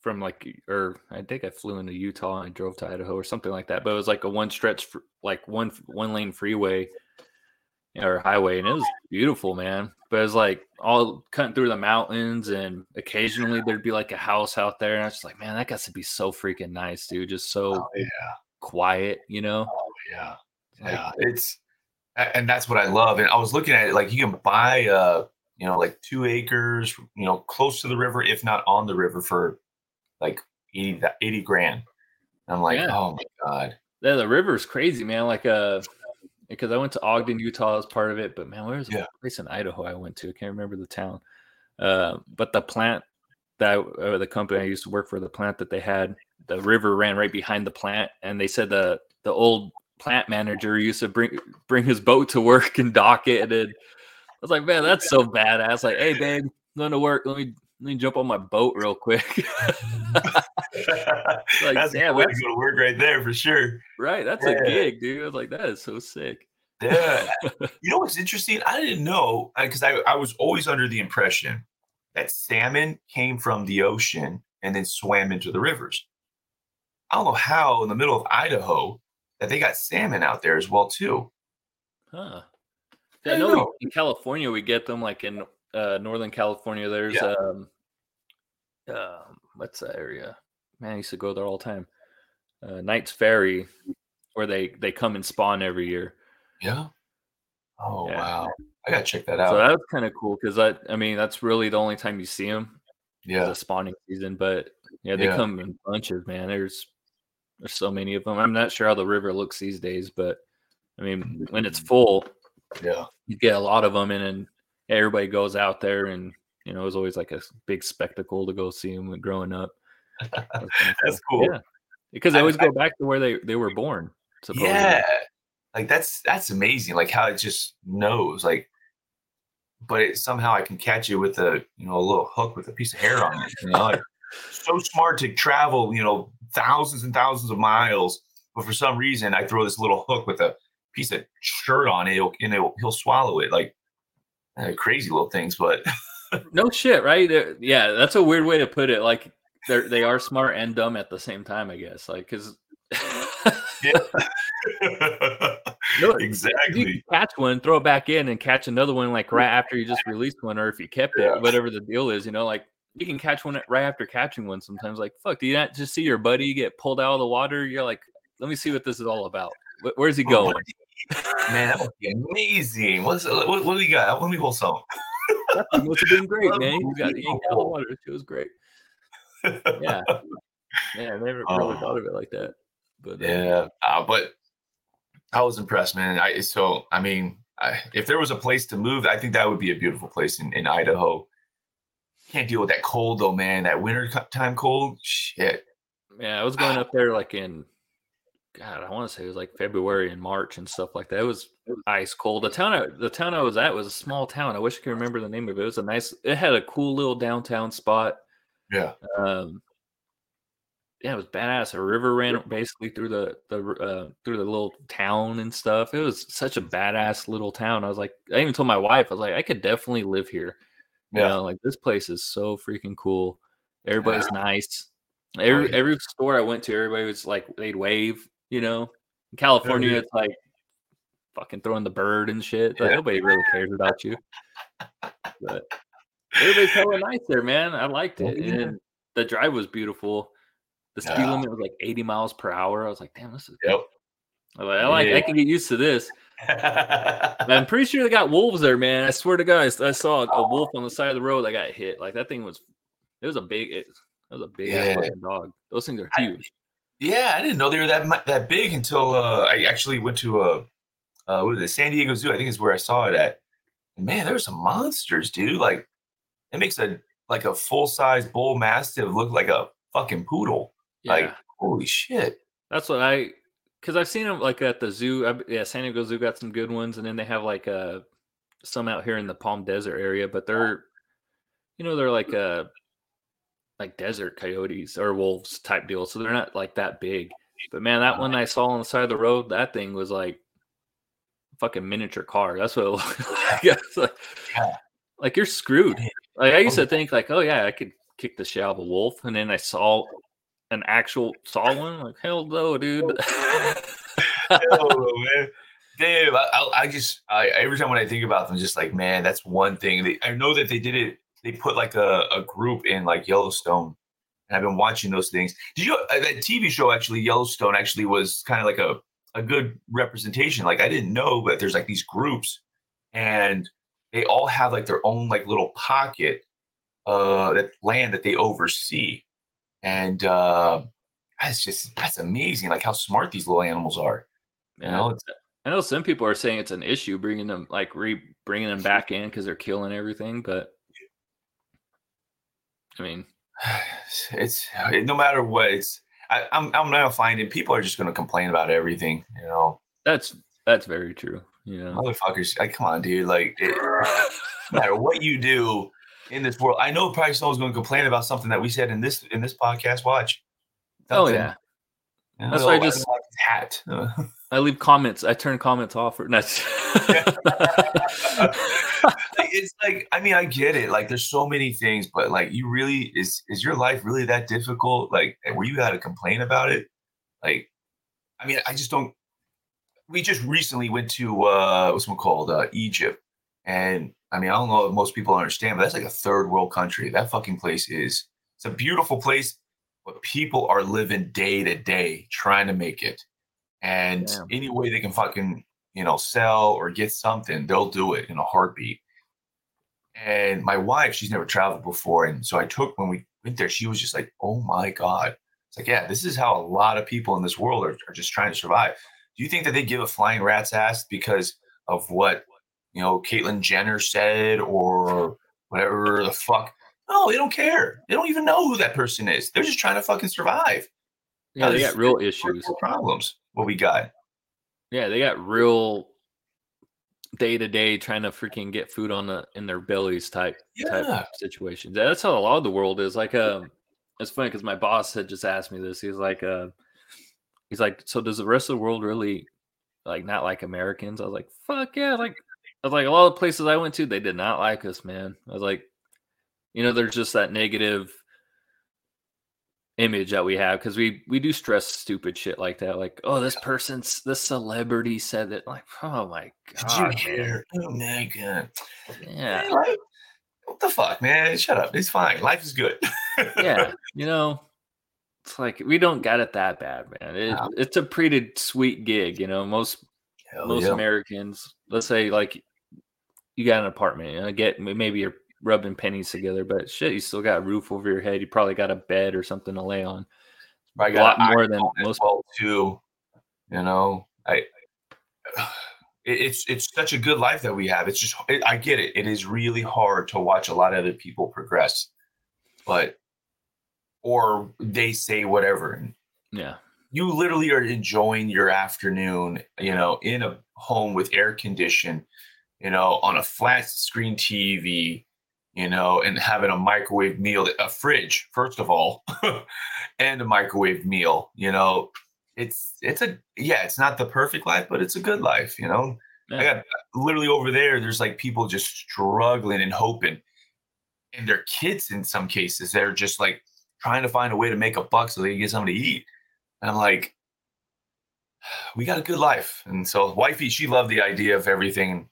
from like or I think I flew into Utah and drove to Idaho or something like that. But it was like a one stretch like one one lane freeway or highway, and it was beautiful, man. But it was like all cutting through the mountains, and occasionally there'd be like a house out there, and I was just like, man, that got to be so freaking nice, dude. Just so oh, yeah. quiet, you know? Oh yeah, like, yeah. It's and that's what I love. And I was looking at it, like you can buy, uh, you know, like two acres, you know, close to the river, if not on the river, for like 80, 80 grand. And I'm like, yeah. oh my god. Yeah, the river's crazy, man. Like uh because I went to Ogden, Utah as part of it. But man, where's yeah. the place in Idaho I went to? I can't remember the town. Uh, but the plant that uh, the company I used to work for, the plant that they had, the river ran right behind the plant, and they said the the old plant manager used to bring bring his boat to work and dock it. And I was like, man, that's so badass. Like, hey, babe, going to work. Let me let me jump on my boat real quick. like, that's damn, way that's, to go to work right there for sure. Right, that's yeah. a gig, dude. I was like, that is so sick. Yeah. you know what's interesting? I didn't know because I, I was always under the impression that salmon came from the ocean and then swam into the rivers. I don't know how in the middle of Idaho that they got salmon out there as well too. Huh. I, I know, know, in California we get them like in uh, Northern California. There's yeah. um, uh, what's that area? Man, I used to go there all the time. Uh, Knights Ferry, where they they come and spawn every year. Yeah. Oh yeah. wow! I gotta check that out. So that's kind of cool because I I mean that's really the only time you see them. Yeah. The spawning season, but yeah, they yeah. come in bunches, man. There's there's so many of them. I'm not sure how the river looks these days, but I mean when it's full, yeah, you get a lot of them, and then everybody goes out there, and you know it was always like a big spectacle to go see them growing up. That's cool. Yeah, because they always I, go back to where they they were born. Supposedly. Yeah, like that's that's amazing. Like how it just knows. Like, but it, somehow I can catch it with a you know a little hook with a piece of hair on it. You know, like, so smart to travel you know thousands and thousands of miles, but for some reason I throw this little hook with a piece of shirt on it, and it'll, he'll swallow it. Like uh, crazy little things, but no shit, right? They're, yeah, that's a weird way to put it. Like they're they are smart and dumb at the same time, I guess. Like because. no, exactly. catch one, throw it back in, and catch another one like right after you just released one, or if you kept it, whatever the deal is, you know, like you can catch one right after catching one. Sometimes, like fuck, do you not just see your buddy get pulled out of the water? You're like, let me see what this is all about. Where's he oh, going? man, that would be amazing. What's uh, what, what do you got? Let me pull some. that must have been great, man. You got he out of water. It was great. Yeah, yeah. I never really oh. thought of it like that. But uh, yeah, uh, but I was impressed, man. I so I mean, I, if there was a place to move, I think that would be a beautiful place in, in Idaho. Can't deal with that cold though, man. That winter time cold, shit. Yeah, I was going up there like in God, I want to say it was like February and March and stuff like that. It was, it was ice cold. The town, I, the town I was at was a small town. I wish I could remember the name of it. It was a nice. It had a cool little downtown spot. Yeah. Um. Yeah, it was badass. A river ran basically through the the uh, through the little town and stuff. It was such a badass little town. I was like, I even told my wife, I was like, I could definitely live here. Yeah. You know, like this place is so freaking cool. Everybody's yeah. nice. Every every store I went to, everybody was like they'd wave you know, in California, it's like fucking throwing the bird and shit. Like, yeah. Nobody really cares about you. But everybody's hella nice there, man. I liked it. Yeah. And the drive was beautiful. The speed yeah. limit was like 80 miles per hour. I was like, damn, this is yep. I like, I, like, I can get used to this. I'm pretty sure they got wolves there, man. I swear to God, I saw a wolf on the side of the road that got hit. Like that thing was, it was a big, it, was a big yeah. dog. Those things are huge. Yeah, I didn't know they were that that big until uh, I actually went to a uh, what is it, San Diego Zoo. I think is where I saw it at. And man, were some monsters, dude. Like it makes a like a full size bull mastiff look like a fucking poodle. Yeah. Like holy shit. That's what I because I've seen them like at the zoo. I, yeah, San Diego Zoo got some good ones, and then they have like uh some out here in the Palm Desert area, but they're you know they're like uh like desert coyotes or wolves type deal. So they're not like that big. But man, that one I saw on the side of the road, that thing was like fucking miniature car. That's what it looked like. like, like you're screwed. Like I used to think like, oh yeah, I could kick the shit out of a wolf, and then I saw an actual saw one. Like hell no, dude. hell man. Damn, I, I just I, every time when I think about them, just like man, that's one thing. They, I know that they did it they put like a, a group in like Yellowstone. And I've been watching those things. Did you uh, that TV show actually Yellowstone actually was kind of like a a good representation. Like I didn't know, but there's like these groups, and they all have like their own like little pocket, uh, that land that they oversee, and uh, that's just that's amazing. Like how smart these little animals are. You know, it's, I know some people are saying it's an issue bringing them like re bringing them back in because they're killing everything, but I mean, it's no matter what. It's I, am I'm, I'm now finding people are just going to complain about everything. You know, that's that's very true. Know, motherfuckers. Like, come on, dude. Like, it, no matter what you do, in this world. I know probably someone's going to complain about something that we said in this in this podcast. Watch. Oh yeah. That's why I just hat. I leave comments. I turn comments off. Or, no. it's like I mean I get it. Like there's so many things, but like you really is is your life really that difficult? Like where you got to complain about it? Like I mean I just don't. We just recently went to uh what's it called uh, Egypt, and I mean I don't know if most people understand, but that's like a third world country. That fucking place is. It's a beautiful place, but people are living day to day trying to make it. And Damn. any way they can fucking, you know, sell or get something, they'll do it in a heartbeat. And my wife, she's never traveled before. And so I took, when we went there, she was just like, oh my God. It's like, yeah, this is how a lot of people in this world are, are just trying to survive. Do you think that they give a flying rat's ass because of what, you know, Caitlyn Jenner said or whatever the fuck? No, they don't care. They don't even know who that person is. They're just trying to fucking survive. Yeah, they got real issues, problems. What we got? Yeah, they got real day to day trying to freaking get food on the in their bellies type yeah. type situations. That's how a lot of the world is. Like, um, it's funny because my boss had just asked me this. He's like, uh, he's like, so does the rest of the world really like not like Americans? I was like, fuck yeah, like. I was like, a lot of places I went to, they did not like us, man. I was like, you know, there's just that negative image that we have because we we do stress stupid shit like that like oh this person's this celebrity said that like oh my god Did you hear? oh my god yeah man, like, what the fuck man shut up it's fine life is good yeah you know it's like we don't got it that bad man it, wow. it's a pretty sweet gig you know most Hell most yeah. americans let's say like you got an apartment and you know, get maybe you're rubbing pennies together, but shit, you still got a roof over your head. You probably got a bed or something to lay on. I got a lot more than most well too. You know, I it's it's such a good life that we have. It's just it, I get it. It is really hard to watch a lot of other people progress, but or they say whatever. Yeah, you literally are enjoying your afternoon. You know, in a home with air condition. You know, on a flat screen TV you know, and having a microwave meal, a fridge, first of all, and a microwave meal, you know, it's it's a yeah, it's not the perfect life, but it's a good life, you know. I got literally over there, there's like people just struggling and hoping. And their kids in some cases, they're just like trying to find a way to make a buck so they can get something to eat. And I'm like, we got a good life. And so wifey, she loved the idea of everything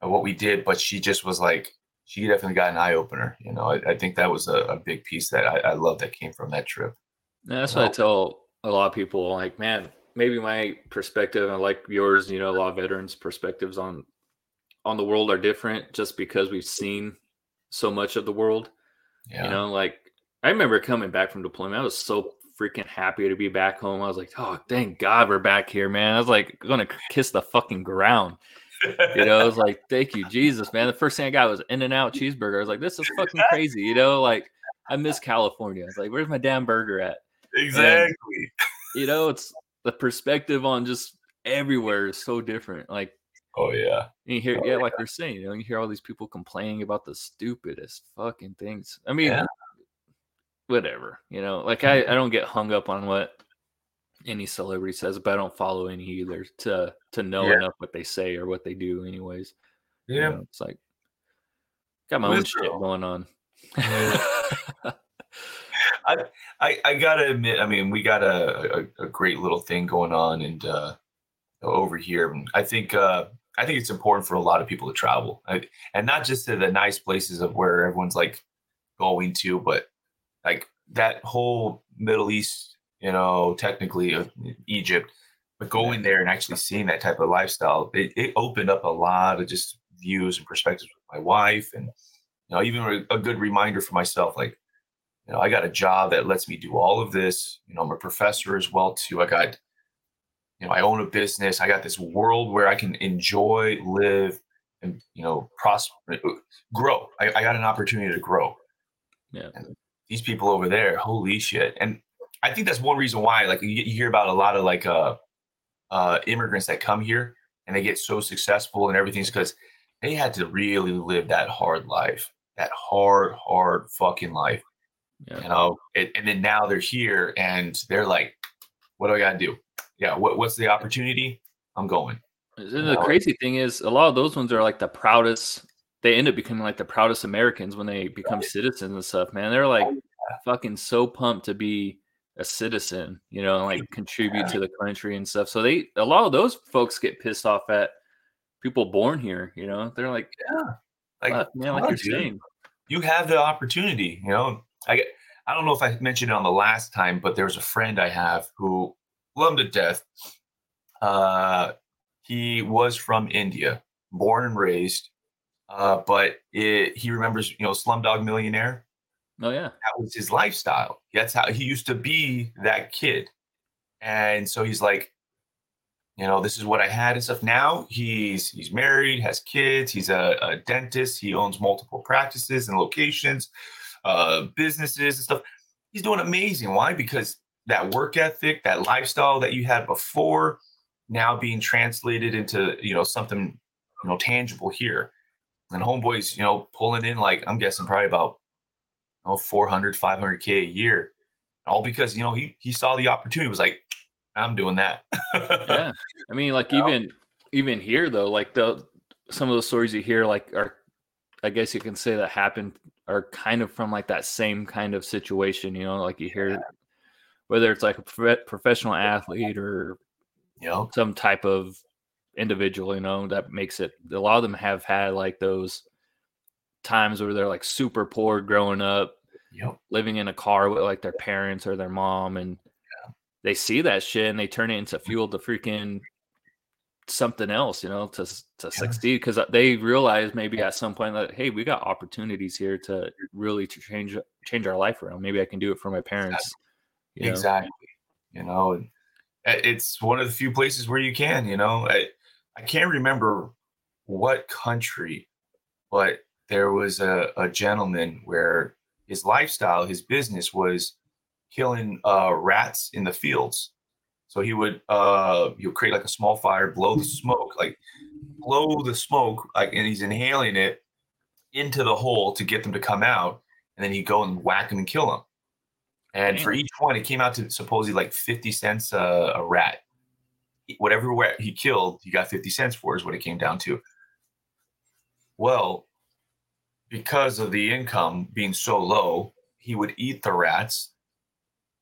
of what we did, but she just was like, she definitely got an eye opener. You know, I, I think that was a, a, big piece that I, I love that came from that trip. Yeah, that's what I tell a lot of people. Like, man, maybe my perspective and like yours, you know, a lot of veterans' perspectives on on the world are different just because we've seen so much of the world. Yeah. You know, like I remember coming back from deployment. I was so freaking happy to be back home. I was like, oh, thank God we're back here, man. I was like gonna kiss the fucking ground you know, I was like, thank you, Jesus, man. The first thing I got was In-N-Out cheeseburger. I was like, this is fucking crazy. You know, like I miss California. I was like, where's my damn burger at? Exactly. And, you know, it's the perspective on just everywhere is so different. Like, oh yeah. you hear, oh, yeah, like they're saying, you know, you hear all these people complaining about the stupidest fucking things. I mean, yeah. Whatever, you know, like I, I don't get hung up on what any celebrity says, but I don't follow any either to to know yeah. enough what they say or what they do, anyways. Yeah, you know, it's like got my own shit going on. I, I, I gotta admit, I mean, we got a, a, a great little thing going on, and uh, over here, I think uh, I think it's important for a lot of people to travel, I, and not just to the nice places of where everyone's like going to, but like that whole Middle East you know, technically of Egypt, but going there and actually seeing that type of lifestyle, it, it opened up a lot of just views and perspectives with my wife, and you know, even a good reminder for myself, like, you know, I got a job that lets me do all of this. You know, I'm a professor as well too. I got, you know, I own a business. I got this world where I can enjoy, live, and you know, prosper, uh, grow. I, I got an opportunity to grow. Yeah. And these people over there, holy shit! And I think that's one reason why, like, you, you hear about a lot of like uh, uh, immigrants that come here and they get so successful and everything's because they had to really live that hard life, that hard, hard fucking life. Yeah. You know, it, and then now they're here and they're like, what do I got to do? Yeah, what, what's the opportunity? I'm going. The crazy thing is, a lot of those ones are like the proudest. They end up becoming like the proudest Americans when they become right. citizens and stuff. Man, they're like oh, fucking so pumped to be a citizen, you know, like contribute yeah. to the country and stuff. So they, a lot of those folks get pissed off at people born here. You know, they're like, yeah, like man, like you're dude. saying, you have the opportunity. You know, I get. I don't know if I mentioned it on the last time, but there's a friend I have who loved to death. Uh, he was from India, born and raised, uh, but it, he remembers, you know, Slumdog Millionaire. Oh yeah, that was his lifestyle. That's how he used to be that kid, and so he's like, you know, this is what I had and stuff. Now he's he's married, has kids. He's a, a dentist. He owns multiple practices and locations, uh, businesses and stuff. He's doing amazing. Why? Because that work ethic, that lifestyle that you had before, now being translated into you know something you know tangible here. And homeboys, you know, pulling in like I'm guessing probably about you know, 400, 500k a year, all because you know he he saw the opportunity. Was like, I'm doing that. yeah, I mean, like even even here though, like the some of the stories you hear, like are I guess you can say that happened are kind of from like that same kind of situation. You know, like you hear yeah. whether it's like a professional athlete or you know some type of individual. You know, that makes it. A lot of them have had like those times where they're like super poor growing up, yep. living in a car with like their parents or their mom and they see that shit and they turn it into mm-hmm. fuel to freaking something else, you know, to to yeah. succeed because they realize maybe at some point that hey, we got opportunities here to really to change change our life around. Maybe I can do it for my parents. Exactly. You know? exactly. You know, eh, it's one of the few places where you can. You know, I I can't remember what country, but there was a, a gentleman where his lifestyle, his business was killing uh, rats in the fields. So he would uh, would create like a small fire, blow the smoke, like blow the smoke, like, and he's inhaling it into the hole to get them to come out, and then he'd go and whack them and kill them. And Damn. for each one, it came out to supposedly like fifty cents a, a rat. Whatever he killed, he got fifty cents for, is what it came down to. Well, because of the income being so low, he would eat the rats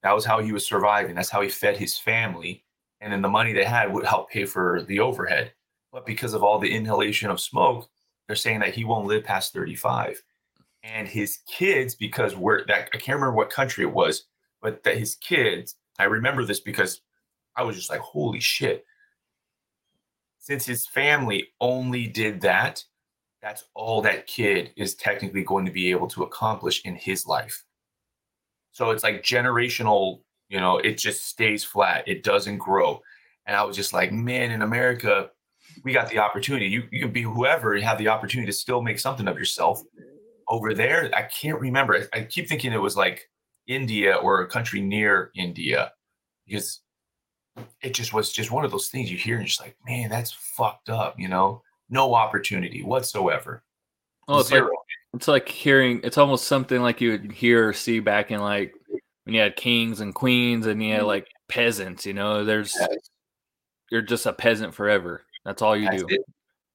that was how he was surviving. That's how he fed his family. And then the money they had would help pay for the overhead. But because of all the inhalation of smoke, they're saying that he won't live past 35. And his kids, because we're that I can't remember what country it was, but that his kids, I remember this because I was just like, holy shit. Since his family only did that, that's all that kid is technically going to be able to accomplish in his life. So it's like generational, you know, it just stays flat. It doesn't grow. And I was just like, man, in America, we got the opportunity. You, you can be whoever and have the opportunity to still make something of yourself. Over there, I can't remember. I keep thinking it was like India or a country near India because it just was just one of those things you hear and just like, man, that's fucked up, you know? No opportunity whatsoever. Oh, it's like it's like hearing. It's almost something like you would hear or see back in like when you had kings and queens and you had mm-hmm. like peasants. You know, there's you're just a peasant forever. That's all you That's do. It.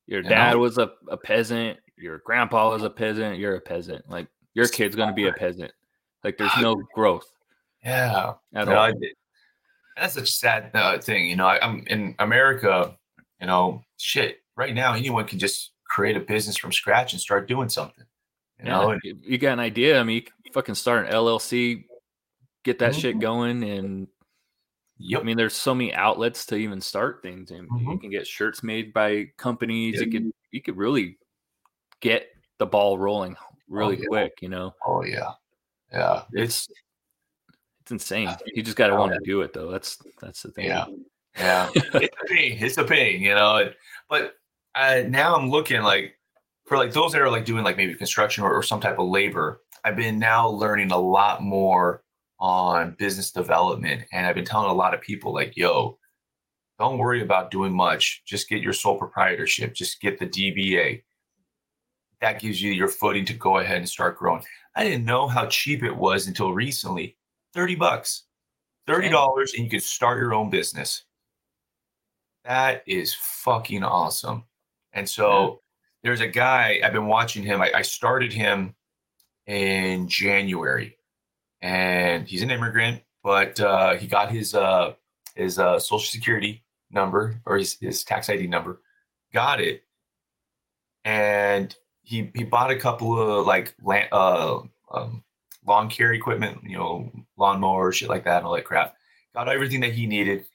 Your dad was a, a peasant. Your grandpa was a peasant. You're a peasant. Like your kid's gonna be a peasant. Like there's no growth. Yeah, at no, all. That's such a sad uh, thing. You know, I, I'm in America. You know, shit. Right now, anyone can just create a business from scratch and start doing something. You yeah, know, you got an idea. I mean, you fucking start an LLC, get that mm-hmm. shit going, and yep. I mean, there's so many outlets to even start things. And mm-hmm. you can get shirts made by companies. You could you could really get the ball rolling oh, really oh, yeah. quick. You know. Oh yeah, yeah. It's it's insane. You just got to want to do it though. That's that's the thing. Yeah, yeah. it's a pain. It's a pain. You know, but uh, now I'm looking like for like those that are like doing like maybe construction or, or some type of labor. I've been now learning a lot more on business development, and I've been telling a lot of people like, "Yo, don't worry about doing much. Just get your sole proprietorship. Just get the DBA." that gives you your footing to go ahead and start growing. I didn't know how cheap it was until recently. 30 bucks. $30 and you can start your own business. That is fucking awesome. And so there's a guy, I've been watching him. I, I started him in January and he's an immigrant, but uh, he got his uh, his uh, social security number or his, his tax ID number, got it. And he, he bought a couple of like land, uh, um, lawn care equipment, you know, lawnmower, shit like that, and all that crap. Got everything that he needed,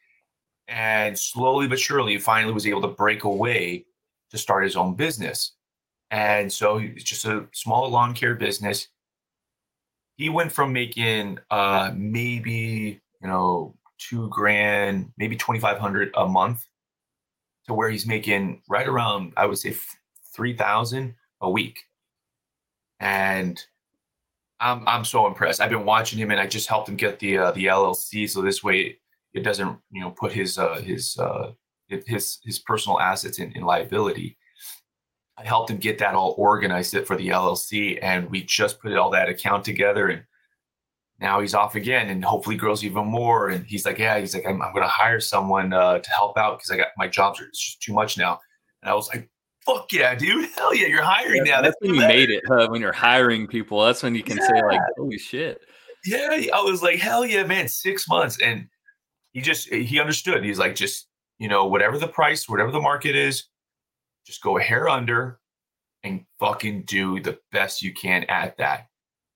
and slowly but surely, he finally was able to break away to start his own business. And so it's just a small lawn care business. He went from making uh, maybe you know two grand, maybe twenty five hundred a month, to where he's making right around I would say three thousand a week. And I'm I'm so impressed. I've been watching him, and I just helped him get the uh, the LLC, so this way it doesn't you know put his uh, his uh, his his personal assets in, in liability. I helped him get that all organized it for the LLC, and we just put all that account together, and now he's off again, and hopefully grows even more. And he's like, yeah, he's like, I'm, I'm going to hire someone uh, to help out because I got my jobs are just too much now. And I was like, fuck yeah, dude. Hell yeah, you're hiring yeah, now. That's, when you made it. Huh? When you're hiring people, that's when you can yeah. say like, holy shit. Yeah, I was like, hell yeah, man, six months. And he just he understood. He's like, just you know, whatever the price, whatever the market is, just go a hair under and fucking do the best you can at that.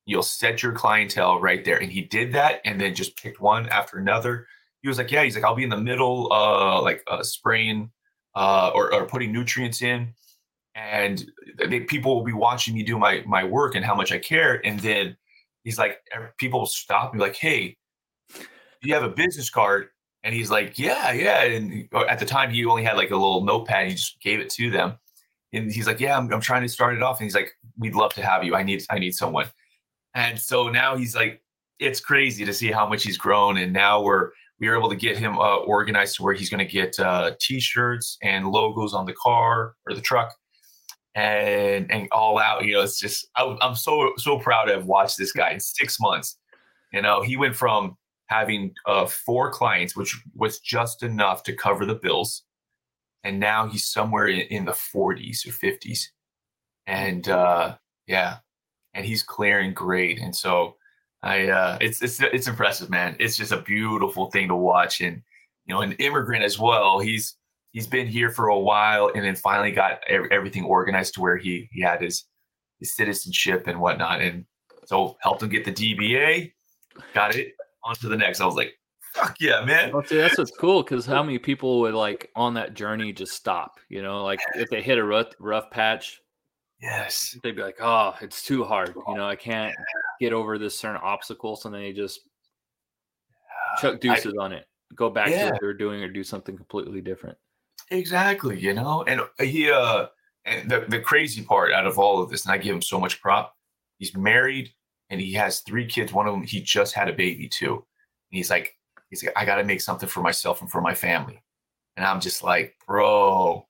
You'll set your clientele right there. And he did that and then just picked one after another. He was like, Yeah, he's like, I'll be in the middle, uh, like uh spraying uh, or, or putting nutrients in, and they, people will be watching me do my my work and how much I care. And then he's like, people stop me like, "Hey, do you have a business card?" And he's like, "Yeah, yeah." And at the time, he only had like a little notepad. He just gave it to them, and he's like, "Yeah, I'm, I'm trying to start it off." And he's like, "We'd love to have you. I need I need someone." And so now he's like, it's crazy to see how much he's grown, and now we're we were able to get him uh, organized to where he's going to get uh, t-shirts and logos on the car or the truck and and all out you know it's just I, i'm so so proud to have watched this guy in six months you know he went from having uh, four clients which was just enough to cover the bills and now he's somewhere in, in the 40s or 50s and uh yeah and he's clearing great and so I uh, it's it's it's impressive, man. It's just a beautiful thing to watch, and you know, an immigrant as well. He's he's been here for a while, and then finally got everything organized to where he he had his his citizenship and whatnot, and so helped him get the DBA, got it on to the next. I was like, fuck yeah, man. Well, see, that's what's cool because how many people would like on that journey just stop? You know, like if they hit a rough rough patch, Yes. They'd be like, oh, it's too hard. You oh, know, I can't get over this certain obstacle. So then they just chuck deuces I, on it, go back yeah. to what they're doing or do something completely different. Exactly. You know, and he, uh, and the, the crazy part out of all of this, and I give him so much prop, he's married and he has three kids. One of them, he just had a baby too. And he's like, he's like, I got to make something for myself and for my family. And I'm just like, bro, oh,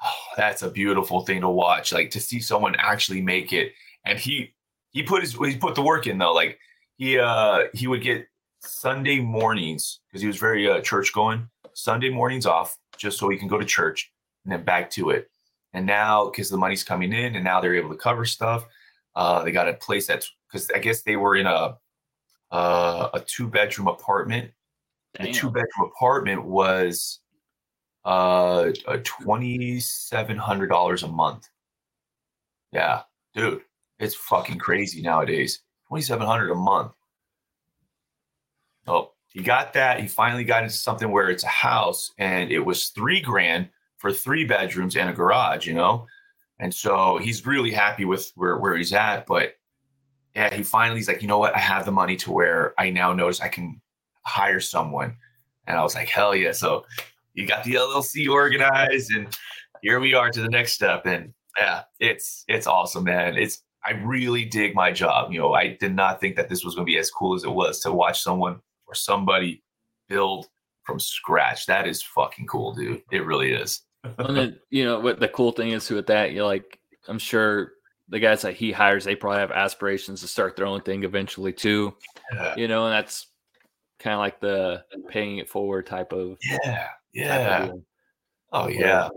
that's a beautiful thing to watch. Like to see someone actually make it. And he he put his he put the work in though. Like he uh he would get Sunday mornings because he was very uh, church going. Sunday mornings off just so he can go to church and then back to it. And now because the money's coming in and now they're able to cover stuff. Uh, they got a place that's because I guess they were in a uh, a two bedroom apartment. Damn. The two bedroom apartment was uh, twenty seven hundred dollars a month. Yeah, dude, it's fucking crazy nowadays. Twenty seven hundred a month. Oh, he got that. He finally got into something where it's a house, and it was three grand for three bedrooms and a garage. You know, and so he's really happy with where where he's at. But yeah, he finally he's like, you know what? I have the money to where I now notice I can hire someone. And I was like, hell yeah. So you got the LLC organized, and here we are to the next step. And yeah, it's it's awesome, man. It's I really dig my job. You know, I did not think that this was going to be as cool as it was to watch someone or somebody build from scratch. That is fucking cool, dude. It really is. and then, you know what the cool thing is with that, you're like, I'm sure the guys that he hires, they probably have aspirations to start their own thing eventually too. Yeah. You know, and that's kind of like the paying it forward type of Yeah. Yeah. of. Oh Where, yeah.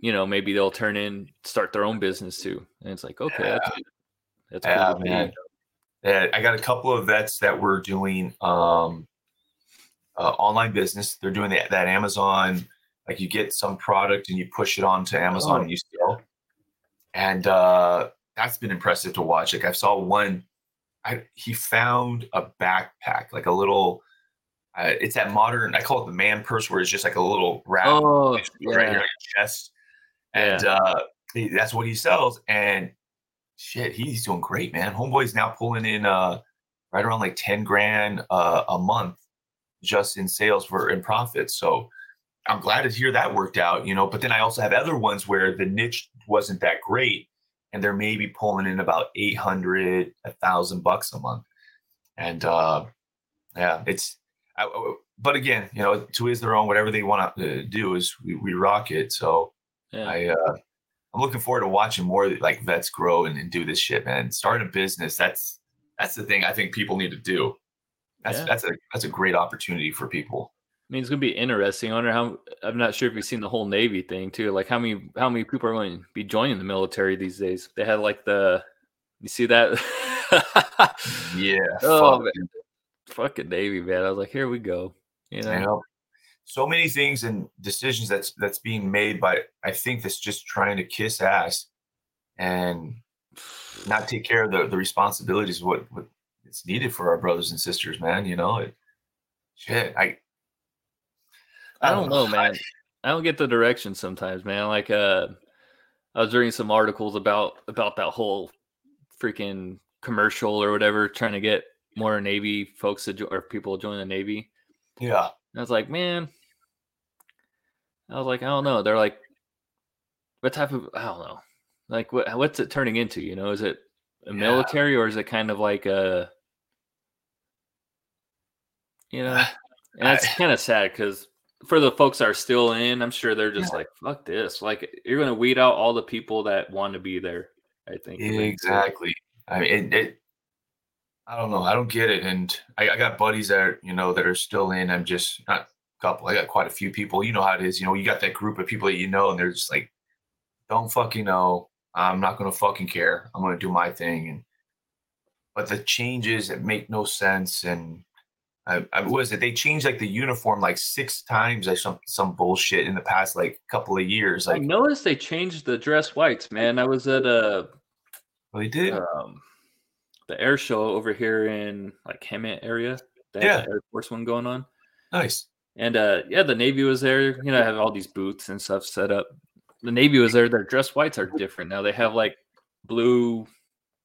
You know, maybe they'll turn in, start their own business too, and it's like, okay, Yeah. that's that's Yeah, cool man. Yeah, I got a couple of vets that were doing um, uh, online business. They're doing that, that Amazon, like you get some product and you push it onto Amazon Oh, and you sell. And uh, that's been impressive to watch. Like I saw one, I, he found a backpack, like a little. Uh, it's that modern. I call it the man purse, where it's just like a little wrap Oh, right here on your chest. And uh, he, that's what he sells. And shit, he's doing great, man. Homeboy's now pulling in uh, right around like 10 grand uh, a month just in sales for in profits. So I'm glad to hear that worked out, you know. But then I also have other ones where the niche wasn't that great and they're maybe pulling in about 800, a thousand bucks a month. And uh, yeah, it's, I, but again, you know, to is their own, whatever they want to do is we, we rock it. So, yeah. I uh I'm looking forward to watching more like vets grow and, and do this shit, man. Start a business, that's that's the thing I think people need to do. That's Yeah. that's a that's a great opportunity for people. I mean, it's gonna be interesting. I wonder how. I'm not sure if you've seen the whole Navy thing too. Like how many how many people are going to be joining the military these days? They had like the. You see that? Yeah. Oh, fuck, man. Fucking Navy, man. I was like, here we go. You know. know, so many things and decisions that's that's being made by I think that's just trying to kiss ass and not take care of the, the responsibilities of what, what it's needed for our brothers and sisters, man. You know, it, shit. I I don't know, man. I don't get the direction sometimes, man. Like, uh, I was reading some articles about about that whole freaking commercial or whatever, trying to get more Navy folks to jo- or people to join the Navy. Yeah. And I was like, man, I was like, I don't know. They're like, what type of? I don't know. Like, what what's it turning into? You know, is it a Yeah. military or is it kind of like a, you know? And it's I- kind of sad because for the folks that are still in, I'm sure they're just like, fuck this. Like, you're gonna weed out all the people that want to be there. I think Exactly. I mean, it, it, I don't know. I don't get it. And I, I got buddies that are, you know, that are still in. I'm just not a couple. I got quite a few people. You know how it is. You know, you got that group of people that you know, and they're just like, don't fucking know. I'm not going to fucking care. I'm going to do my thing. And, but the changes that make no sense. And I, I was it, they changed like the uniform like six times or some, some bullshit in the past like couple of years. I noticed they changed the dress whites, man. I was at a well, they did. um, the air show over here in like Hemet area. They Yeah. the Air Force one going on. nice. And uh yeah, the Navy was there. You know, I have all these booths and stuff set up. The Navy was there. Their dress whites are different now. They have like blue,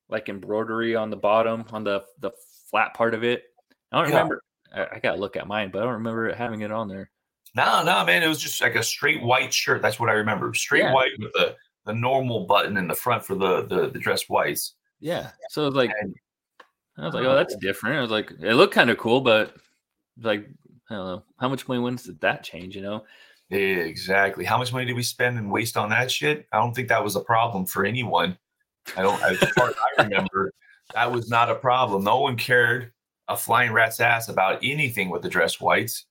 like embroidery on the bottom, on the the flat part of it. I don't Yeah. remember. I, I gotta look at mine, but I don't remember it having it on there. No, no, man. It was just like a straight white shirt. That's what I remember. Straight Yeah. white with the, the normal button in the front for the the, the dress whites. Yeah. So it like And I was like, oh, uh-huh. that's different. I was like, it looked kind of cool, but like I don't know how much money wins did that change? You know? exactly. How much money did we spend and waste on that shit? I don't think that was a problem for anyone. I don't. As far as I remember, that was not a problem. No one cared a flying rat's ass about anything with the dress whites.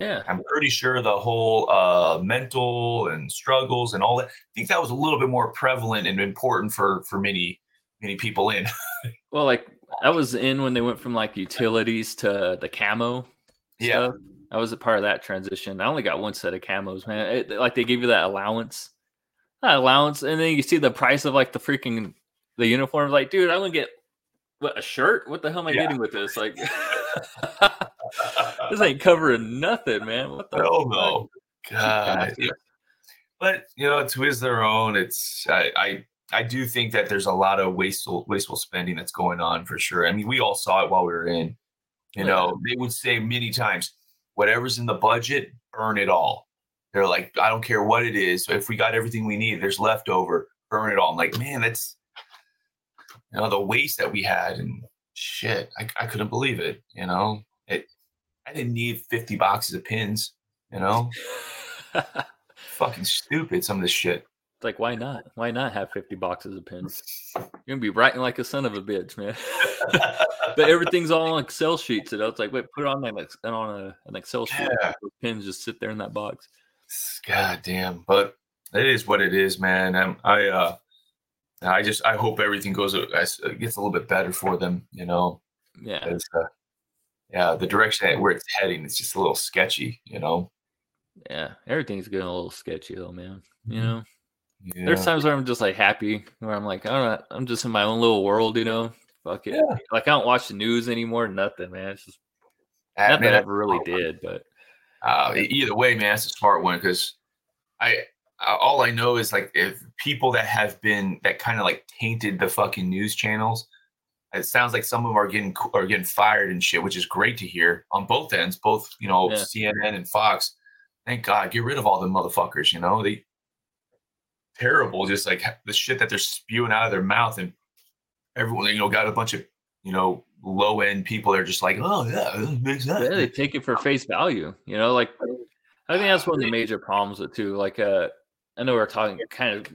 Yeah. I'm pretty sure the whole uh, mental and struggles and all that. I think that was a little bit more prevalent and important for for many many people in. Well, like I was in when they went from like utilities to the camo. Yeah. stuff. I was a part of that transition. I only got one set of camos, man. It, like they give you that allowance, that allowance, and then you see the price of like the freaking the uniform. Like, dude, I'm gonna get what a shirt. What the hell am I Yeah. getting with this? Like, this ain't covering nothing, man. What the? Hell no. God. But you know, to is their own. It's I, I I do think that there's a lot of wasteful wasteful spending that's going on for sure. I mean, we all saw it while we were in. You Oh, know, they would say many times, whatever's in the budget, burn it all. They're like, I don't care what it is. If we got everything we need, there's leftover, burn it all. I'm like, man, that's you know the waste that we had and shit. I, I couldn't believe it. You know, it. I didn't need 50 boxes of pins. You know, fucking stupid. Some of this shit. It's like, why not? Why not have 50 boxes of pins? You're gonna be writing like a son of a bitch, man. but everything's all on Excel sheets. You know, it's like, wait, put it on that on a, an Excel sheet. Yeah. Pins just sit there in that box. God damn. But it is what it is, man. I'm, I uh I just I hope everything goes uh, gets a little bit better for them, you know. Yeah. Uh, yeah, the direction where it's heading is just a little sketchy, you know. Yeah, everything's getting a little sketchy though, man. You mm-hmm. know, yeah. there's times where I'm just like happy, where I'm like, I don't know, I'm just in my own little world, you know. Fuck it. Yeah. Like I don't watch the news anymore. Nothing, man. It's just uh, nothing man, I ever really did, but uh, either way, man, it's a smart one because I all I know is like if people that have been that kind of like tainted the fucking news channels. It sounds like some of them are getting are getting fired and shit, which is great to hear on both ends, both you know yeah. CNN and Fox. Thank God, get rid of all the motherfuckers. You know they terrible, just like the shit that they're spewing out of their mouth, and everyone you know got a bunch of you know low end people. They're just like, oh yeah, makes sense. Yeah, they take it for face value. You know, like I think that's one of the major problems with too. Like uh I know we're talking kind of,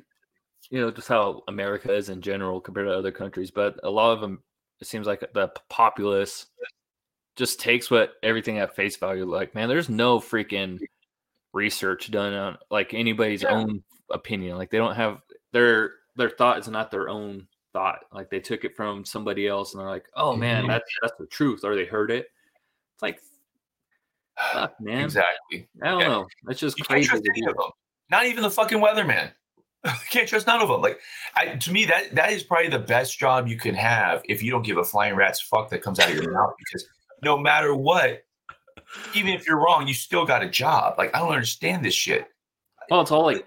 you know, just how America is in general compared to other countries, but a lot of them, it seems like the populace just takes what everything at face value. Like, man, there's no freaking research done on like anybody's yeah. own opinion. Like, they don't have their their thought is not their own thought. Like, they took it from somebody else, and they're like, "Oh man, mm-hmm. that's that's the truth," or they heard it. It's like, fuck, man. Exactly. I don't yeah. know. It's just you crazy. Not even the fucking weatherman. Can't trust none of them. Like, I, to me, that that is probably the best job you can have if you don't give a flying rat's fuck that comes out of your mouth. Because no matter what, even if you're wrong, you still got a job. Like, I don't understand this shit. Well, it's all like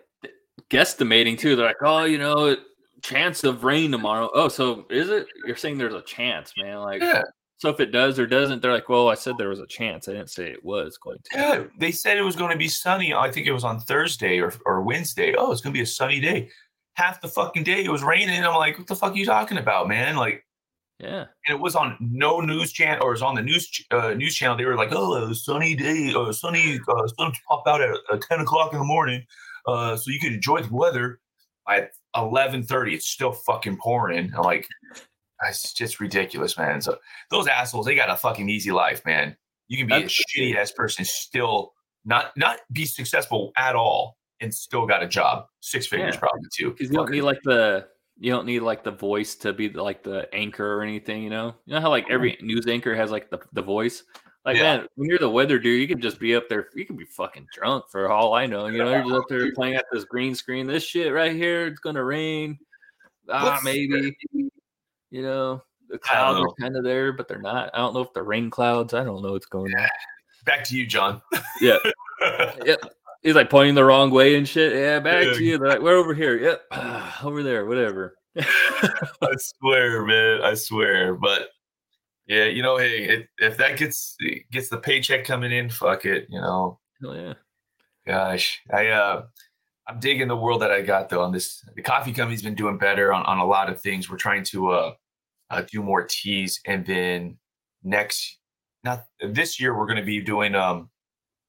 guesstimating too. They're like, oh, you know, chance of rain tomorrow. Oh, so is it? You're saying there's a chance, man. Like, yeah. So if it does or doesn't, they're like, well, I said there was a chance. I didn't say it was going to. Yeah, they said it was going to be sunny. I think it was on Thursday or, or Wednesday. Oh, it's going to be a sunny day. Half the fucking day it was raining. I'm like, what the fuck are you talking about, man? Like, yeah. And it was on no news channel or it was on the news uh, news channel. They were like, oh, a sunny day, uh, sunny uh, sun pop out at, at 10 o'clock in the morning. Uh, so you can enjoy the weather. At 11:30, it's still fucking pouring. I'm like, it's just ridiculous, man. So those assholes, they got a fucking easy life, man. You can be That's a shitty ass person, still not not be successful at all, and still got a job, six figures yeah. probably too. Because you don't need like the you don't need like the voice to be like the anchor or anything. You know, you know how like every mm-hmm. news anchor has like the the voice. Like yeah. man, when you're the weather dude, you can just be up there. You can be fucking drunk for all I know. You know, you're just up there playing at this green screen. This shit right here, it's gonna rain. Ah, maybe. You know, the clouds are kind of there, but they're not. I don't know if they're rain clouds. I don't know what's going on. Back to you, John. yeah. yep. He's like pointing the wrong way and shit. Yeah, back yeah. to you. They're like, we're over here. Yep. over there, whatever. I swear, man. I swear. But yeah, you know, hey, it, if that gets gets the paycheck coming in, fuck it, you know. Hell yeah. Gosh. I uh I'm digging the world that I got though on this. The coffee company's been doing better on, on a lot of things. We're trying to uh uh, do more teas, and then next, not this year, we're going to be doing um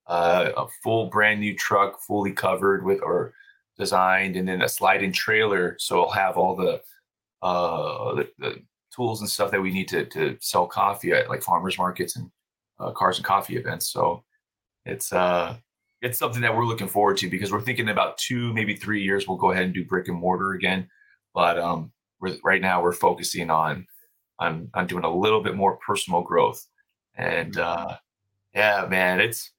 uh, a full brand new truck, fully covered with or designed, and then a sliding trailer. So I'll have all the uh the, the tools and stuff that we need to to sell coffee at like farmers markets and uh, cars and coffee events. So it's uh it's something that we're looking forward to because we're thinking about two maybe three years we'll go ahead and do brick and mortar again. But um, right now we're focusing on I'm I'm doing a little bit more personal growth, and uh, yeah, man, it's.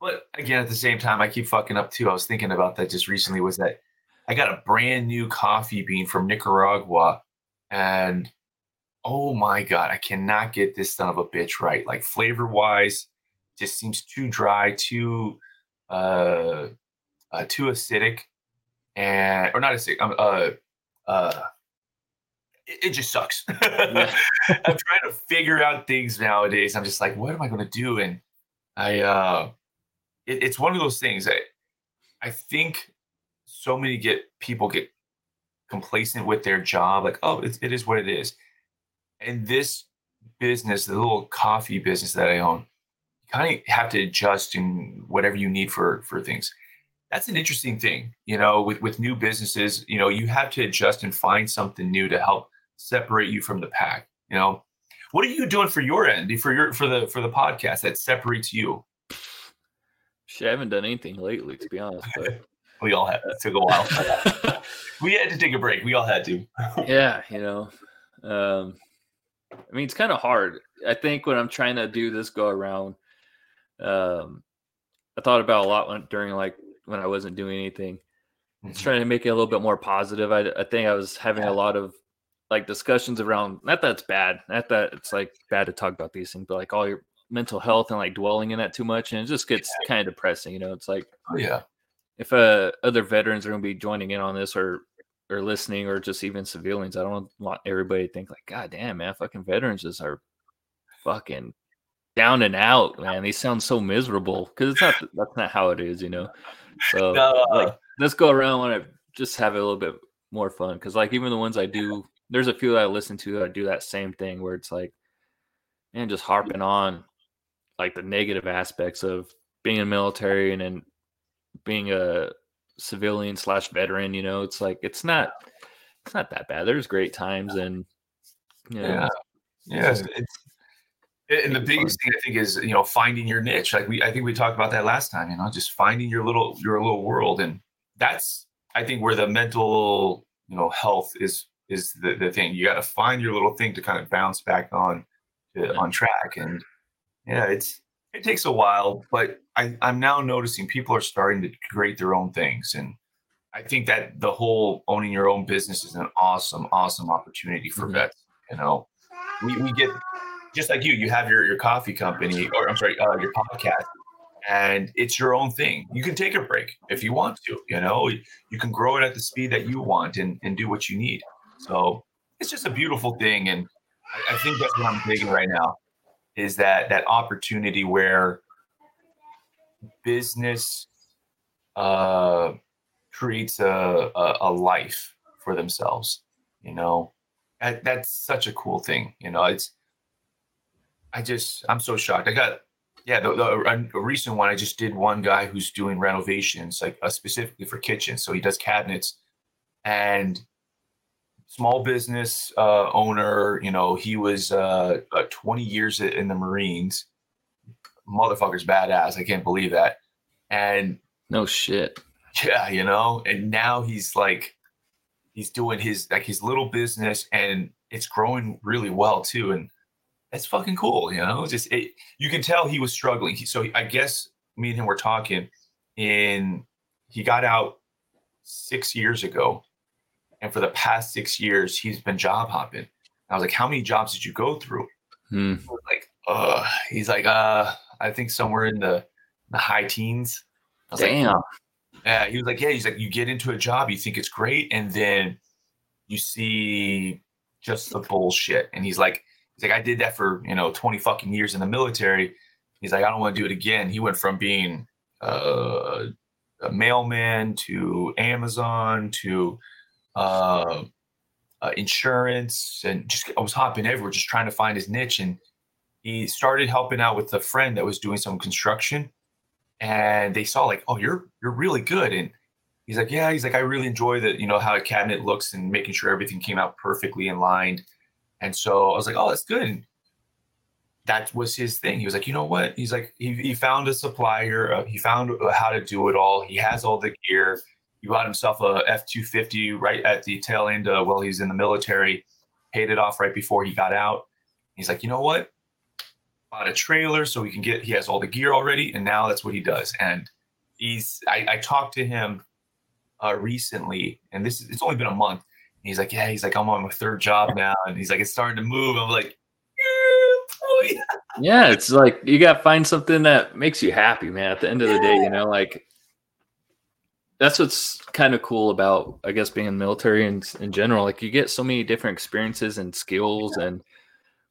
But again, at the same time, I keep fucking up too. I was thinking about that just recently. Was that I got a brand new coffee bean from Nicaragua, and oh my god, I cannot get this son of a bitch right. Like flavor wise, just seems too dry, too uh, uh too acidic, and or not acidic. Um, uh, uh it, just sucks. Yeah. I'm trying to figure out things nowadays. I'm just like, what am I going to do? And I, uh, it, it's one of those things that I think so many get people get complacent with their job. Like, oh, it, it is what it is. And this business, the little coffee business that I own, you kind of have to adjust in whatever you need for for things. that's an interesting thing, you know, with with new businesses, you know, you have to adjust and find something new to help separate you from the pack, you know. What are you doing for your end, for your for the for the podcast that separates you? Shit, I haven't done anything lately, to be honest. But we all had. It took a while. we had to take a break. We all had to. yeah, you know. Um, I mean, it's kind of hard. I think when I'm trying to do this go around, um, I thought about a lot when, during like when I wasn't doing anything. Mm-hmm. It's trying to make it a little bit more positive. I, I think I was having a lot of like discussions around not that it's bad, not that it's like bad to talk about these things, but like all your mental health and like dwelling in that too much, and it just gets kind of depressing. You know, it's like oh, yeah, if uh, other veterans are going to be joining in on this or or listening or just even civilians, I don't want everybody to think like, God damn, man, fucking veterans just are fucking down and out, man. They sound so miserable because it's not that's not how it is, you know. So no. like, let's go around to just have it a little bit more fun because like even the ones I do, there's a few that I listen to that do that same thing where it's like, man, just harping on like the negative aspects of being in the military and then being a civilian slash veteran. You know, it's like it's not it's not that bad. There's great times and you know, yeah, yeah. It's, it's and the biggest thing I think is you know finding your niche. Like we, I think we talked about that last time. You know, just finding your little your little world, and that's I think where the mental you know health is is the, the thing. You got to find your little thing to kind of bounce back on to, on track. And yeah, it's it takes a while, but I, I'm now noticing people are starting to create their own things, and I think that the whole owning your own business is an awesome, awesome opportunity for mm-hmm. vets. You know, we, we get just like you, you have your, your coffee company, or I'm sorry, uh, your podcast, and it's your own thing. You can take a break if you want to, you know, you can grow it at the speed that you want and, and do what you need. So it's just a beautiful thing. And I, think that's what I'm taking right now is that that opportunity where business uh, creates a, a, a life for themselves, you know, that, that's such a cool thing. You know, it's, I just I'm so shocked. I got yeah, the, the a recent one I just did one guy who's doing renovations like uh, specifically for kitchens. So he does cabinets and small business uh, owner. You know, he was uh, uh 20 years in the Marines. Motherfucker's badass. I can't believe that. And no shit. Yeah, you know, and now he's like he's doing his like his little business and it's growing really well too. And that's fucking cool. You know, just it, you can tell he was struggling. He, so I guess me and him were talking, and he got out six years ago, and for the past six years he's been job hopping. I was like, "How many jobs did you go through?" Hmm. Like, uh, he's like, "Uh, I think somewhere in the the high teens." I was Damn. Like, yeah, he was like, "Yeah." He's like, "You get into a job, you think it's great, and then you see just the bullshit." And he's like, He's like, I did that for you know 20 fucking years in the military. He's like, I don't want to do it again. He went from being uh, a mailman to Amazon to uh, uh, insurance and just I was hopping everywhere, just trying to find his niche. And he started helping out with a friend that was doing some construction, and they saw like, oh, you're you're really good. And he's like, yeah, he's like, I really enjoy the you know how a cabinet looks and making sure everything came out perfectly in line and so I was like, oh, that's good. And that was his thing. He was like, you know what? He's like, he, he found a supplier. Uh, he found how to do it all. He has all the gear. He bought himself a F two fifty right at the tail end uh, while he's in the military. Paid it off right before he got out. He's like, you know what? Bought a trailer so he can get. He has all the gear already, and now that's what he does. And he's. I, I talked to him uh, recently, and this is, it's only been a month he's like, yeah, he's like, I'm on my third job now, and he's like, it's starting to move. I'm like, oh, yeah. yeah, it's like you got to find something that makes you happy, man. At the end of the day, you know, like that's what's kind of cool about, I guess, being in the military and in general. Like you get so many different experiences and skills yeah. and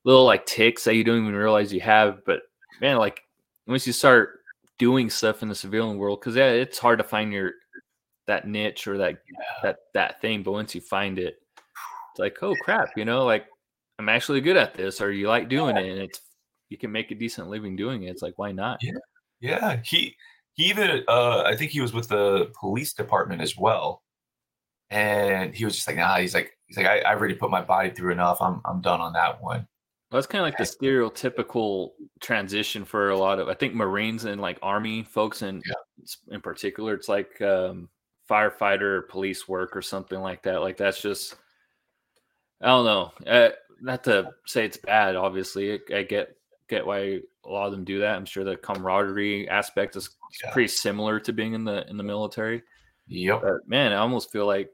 little like ticks that you don't even realize you have. But man, like once you start doing stuff in the civilian world, because yeah, it's hard to find your that niche or that yeah. that that thing but once you find it it's like oh crap you know like i'm actually good at this or you like doing yeah. it and it's you can make a decent living doing it it's like why not yeah yeah he he even uh, I think he was with the police department as well. And he was just like, nah, he's like, he's like, I, I already put my body through enough. I'm I'm done on that one. Well, that's kind of like the stereotypical transition for a lot of I think Marines and like Army folks and yeah. in particular. It's like um, firefighter, police work, or something like that. Like that's just I don't know. Uh, not to say it's bad. Obviously, I get get why a lot of them do that. I'm sure the camaraderie aspect is yeah. pretty similar to being in the in the military. Yep. But man, I almost feel like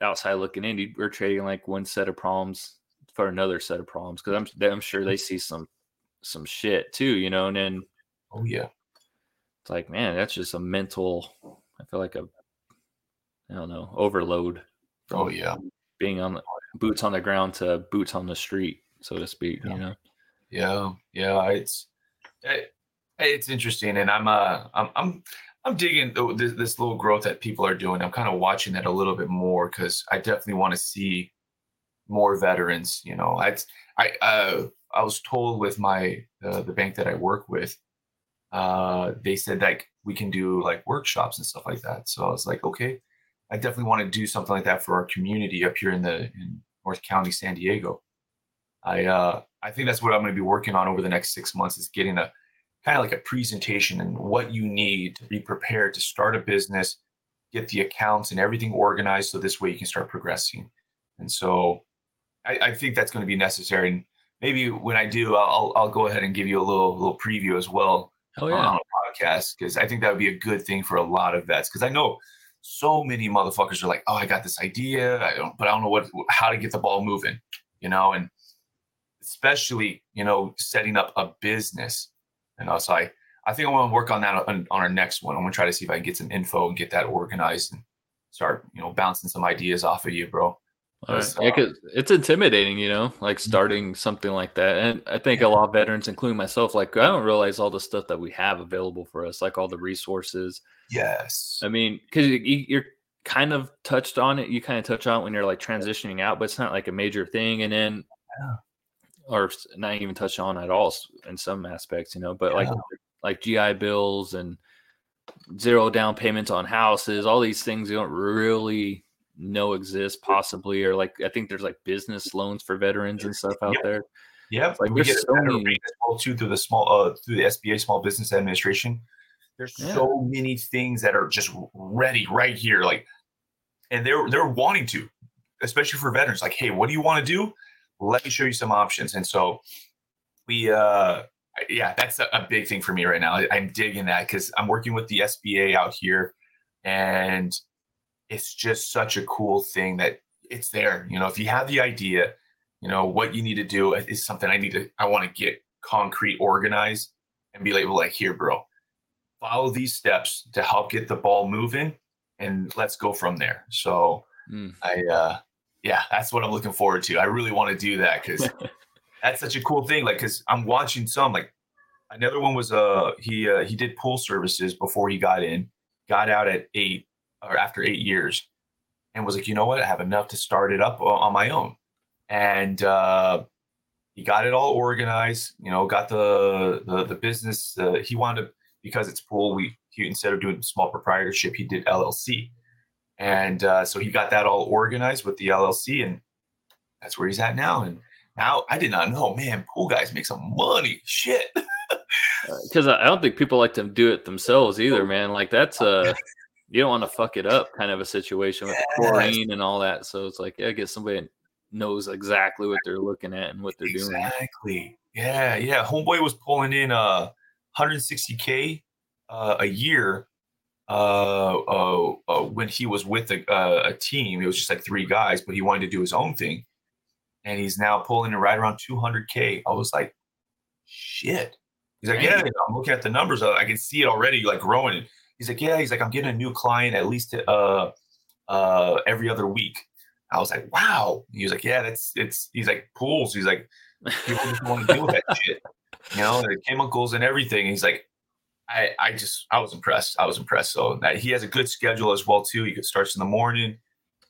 outside looking in, we're trading like one set of problems for another set of problems because I'm I'm sure they see some some shit too, you know. And then oh yeah, it's like man, that's just a mental. I feel like a I don't know overload. Oh yeah, being on the boots on the ground to boots on the street, so to speak. Yeah. You know. Yeah, yeah, it's it, it's interesting, and I'm uh I'm I'm I'm digging this, this little growth that people are doing. I'm kind of watching that a little bit more because I definitely want to see more veterans. You know, I I uh, I was told with my uh, the bank that I work with, uh, they said that we can do like workshops and stuff like that. So I was like, okay, I definitely want to do something like that for our community up here in the in North County, San Diego. I uh, I think that's what I'm going to be working on over the next six months is getting a kind of like a presentation and what you need to be prepared to start a business, get the accounts and everything organized so this way you can start progressing. And so I, I think that's going to be necessary. And maybe when I do, I'll I'll go ahead and give you a little little preview as well oh, yeah. on a podcast because I think that would be a good thing for a lot of vets because I know so many motherfuckers are like, oh, I got this idea, I don't, but I don't know what how to get the ball moving, you know, and especially you know setting up a business you know so i i think i want to work on that on, on our next one i'm going to try to see if i can get some info and get that organized and start you know bouncing some ideas off of you bro Right. Yeah, uh, cause it's intimidating, you know, like starting something like that. And I think a lot of veterans, including myself, like I don't realize all the stuff that we have available for us, like all the resources. Yes. I mean, because you, are kind of touched on it. You kind of touch on it when you're like transitioning out, but it's not like a major thing. And then yeah or not even touch on at all in some aspects, you know, but yeah. like like GI bills and zero down payments on houses, all these things you don't really know exist possibly, or like I think there's like business loans for veterans and stuff out yep. there. Yeah, like we get so many well too through the small uh through the SBA Small Business Administration. There's yeah. so many things that are just ready right here, like, and they're they're wanting to, especially for veterans. Like, hey, what do you want to do? Let me show you some options. And so we, uh, yeah, that's a, a big thing for me right now. I, I'm digging that because I'm working with the SBA out here, and it's just such a cool thing that it's there. You know, if you have the idea, you know what you need to do is something I need to. I want to get concrete, organized, and be able like, here, bro, follow these steps to help get the ball moving, and let's go from there. So mm. I, uh, yeah, that's what I'm looking forward to. I really want to do that because that's such a cool thing. Like, because I'm watching some like another one was uh he uh, he did pool services before he got in, got out at eight or after eight years, and was like, you know what, I have enough to start it up on my own, and uh, he got it all organized. You know, got the the, the business. Uh, he wanted because it's pool. We he, instead of doing small proprietorship, he did LLC and uh, so he got that all organized with the LLC, and that's where he's at now. And now I did not know, man, pool guys make some money. Shit. Because uh, I don't think people like to do it themselves either, man. Like that's a you don't want to fuck it up kind of a situation with yes. chlorine and all that. So it's like, yeah, get somebody knows exactly what they're looking at and what they're exactly. doing. Exactly. Yeah, yeah. Homeboy was pulling in uh 160k uh, a year uh, uh, uh, when he was with a, uh, a team. It was just like three guys, but he wanted to do his own thing. And he's now pulling in right around 200K. I was like, shit. He's like, yeah, I'm looking at the numbers. I can see it already, like growing. He's like, yeah. He's like, I'm getting a new client at least uh, uh, every other week. I was like, wow. He was like, yeah, that's it's. He's like pools. He's like, people just want to deal with that shit, you know, the chemicals and everything. he's like, I, I just I was impressed. I was impressed. So that he has a good schedule as well too. He starts in the morning.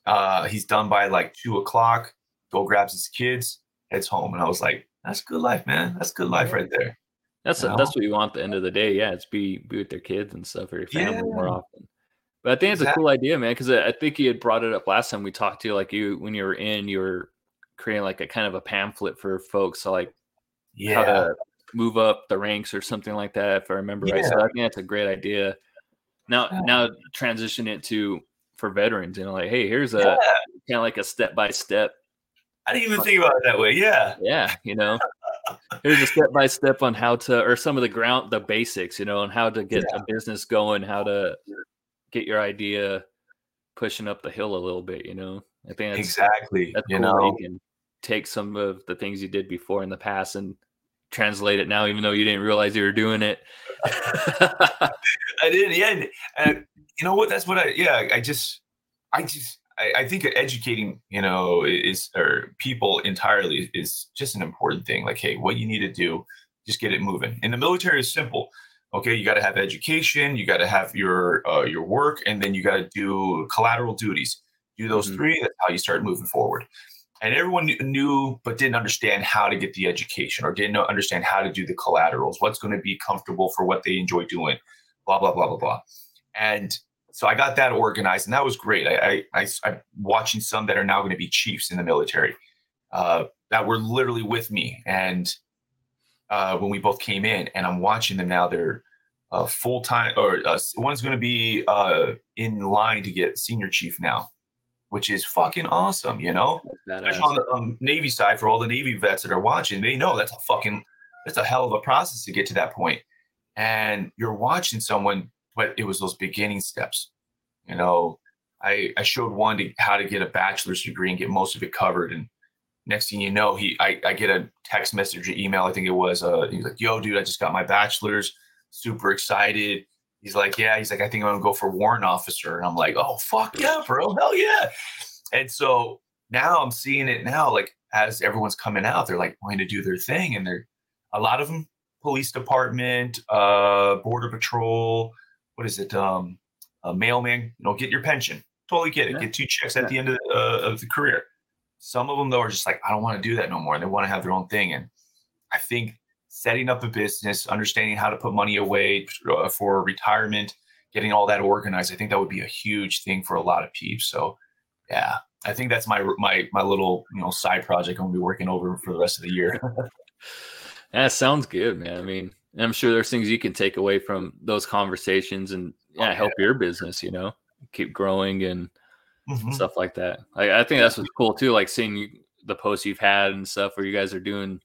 Uh, he's done by like two o'clock. Go grabs his kids, heads home, and I was like, "That's good life, man. That's good life right there." That's a, that's what you want at the end of the day. Yeah, it's be be with their kids and stuff or your family yeah. more often. But I think it's exactly. a cool idea, man, because I think you had brought it up last time we talked to you. Like you, when you were in, you were creating like a kind of a pamphlet for folks, so like yeah. how to move up the ranks or something like that, if I remember yeah. right. So I think that's a great idea. Now, yeah. now transition it to for veterans, you know, like, hey, here's a kind of like a step by step. I didn't even think about it that way. Yeah, yeah, you know, here's a step by step on how to, or some of the ground, the basics, you know, on how to get a business going, how to get your idea pushing up the hill a little bit, you know. I think that's exactly that's you cool know you can take some of the things you did before in the past and translate it now, even though you didn't realize you were doing it. I did, yeah. And you know what? That's what I yeah, I just I just I, I think educating, you know, is or people entirely is just an important thing. Like, hey, what you need to do, just get it moving. In the military is simple okay you got to have education you got to have your uh, your work and then you got to do collateral duties do those mm-hmm. three that's how you start moving forward and everyone knew but didn't understand how to get the education or didn't understand how to do the collaterals what's going to be comfortable for what they enjoy doing blah blah blah blah blah. And so i got that organized and that was great. I i, I am watching some that are now going to be chiefs in the military uh, that were literally with me. And uh, when we both came in, and I'm watching them now. They're uh, full time, or uh, one's going to be uh, in line to get senior chief now, which is fucking awesome. You know, Especially on the um, Navy side for all the Navy vets that are watching, they know that's a fucking that's a hell of a process to get to that point. And you're watching someone, but it was those beginning steps. You know, I I showed one to how to get a bachelor's degree and get most of it covered, and next thing you know, he I, I get a text message or email, I think it was. Uh, he's like, "Yo, dude, I just got my bachelor's. Super excited." He's like, "Yeah." He's like, "I think I'm gonna go for warrant officer," and I'm like, "Oh fuck yeah, bro, hell yeah!" And so now I'm seeing it now, like as everyone's coming out, they're like going to do their thing, and they're a lot of them police department, uh, border patrol, what is it, um, a mailman, you know, get your pension. Totally get it. Yeah. Get two checks at yeah. the end of, uh, of the career. Some of them though are just like, I don't want to do that no more. And they want to have their own thing. And I think setting up a business, understanding how to put money away uh, for retirement, getting all that organized, I think that would be a huge thing for a lot of peeps. So yeah, I think that's my my my little you know side project I'm gonna be working over for the rest of the year. that sounds good, man. I mean, I'm sure there's things you can take away from those conversations and yeah, oh, help yeah. your business. You know, keep growing and mm-hmm. stuff like that. Like, I think that's what's cool too. Like seeing you, the posts you've had and stuff where you guys are doing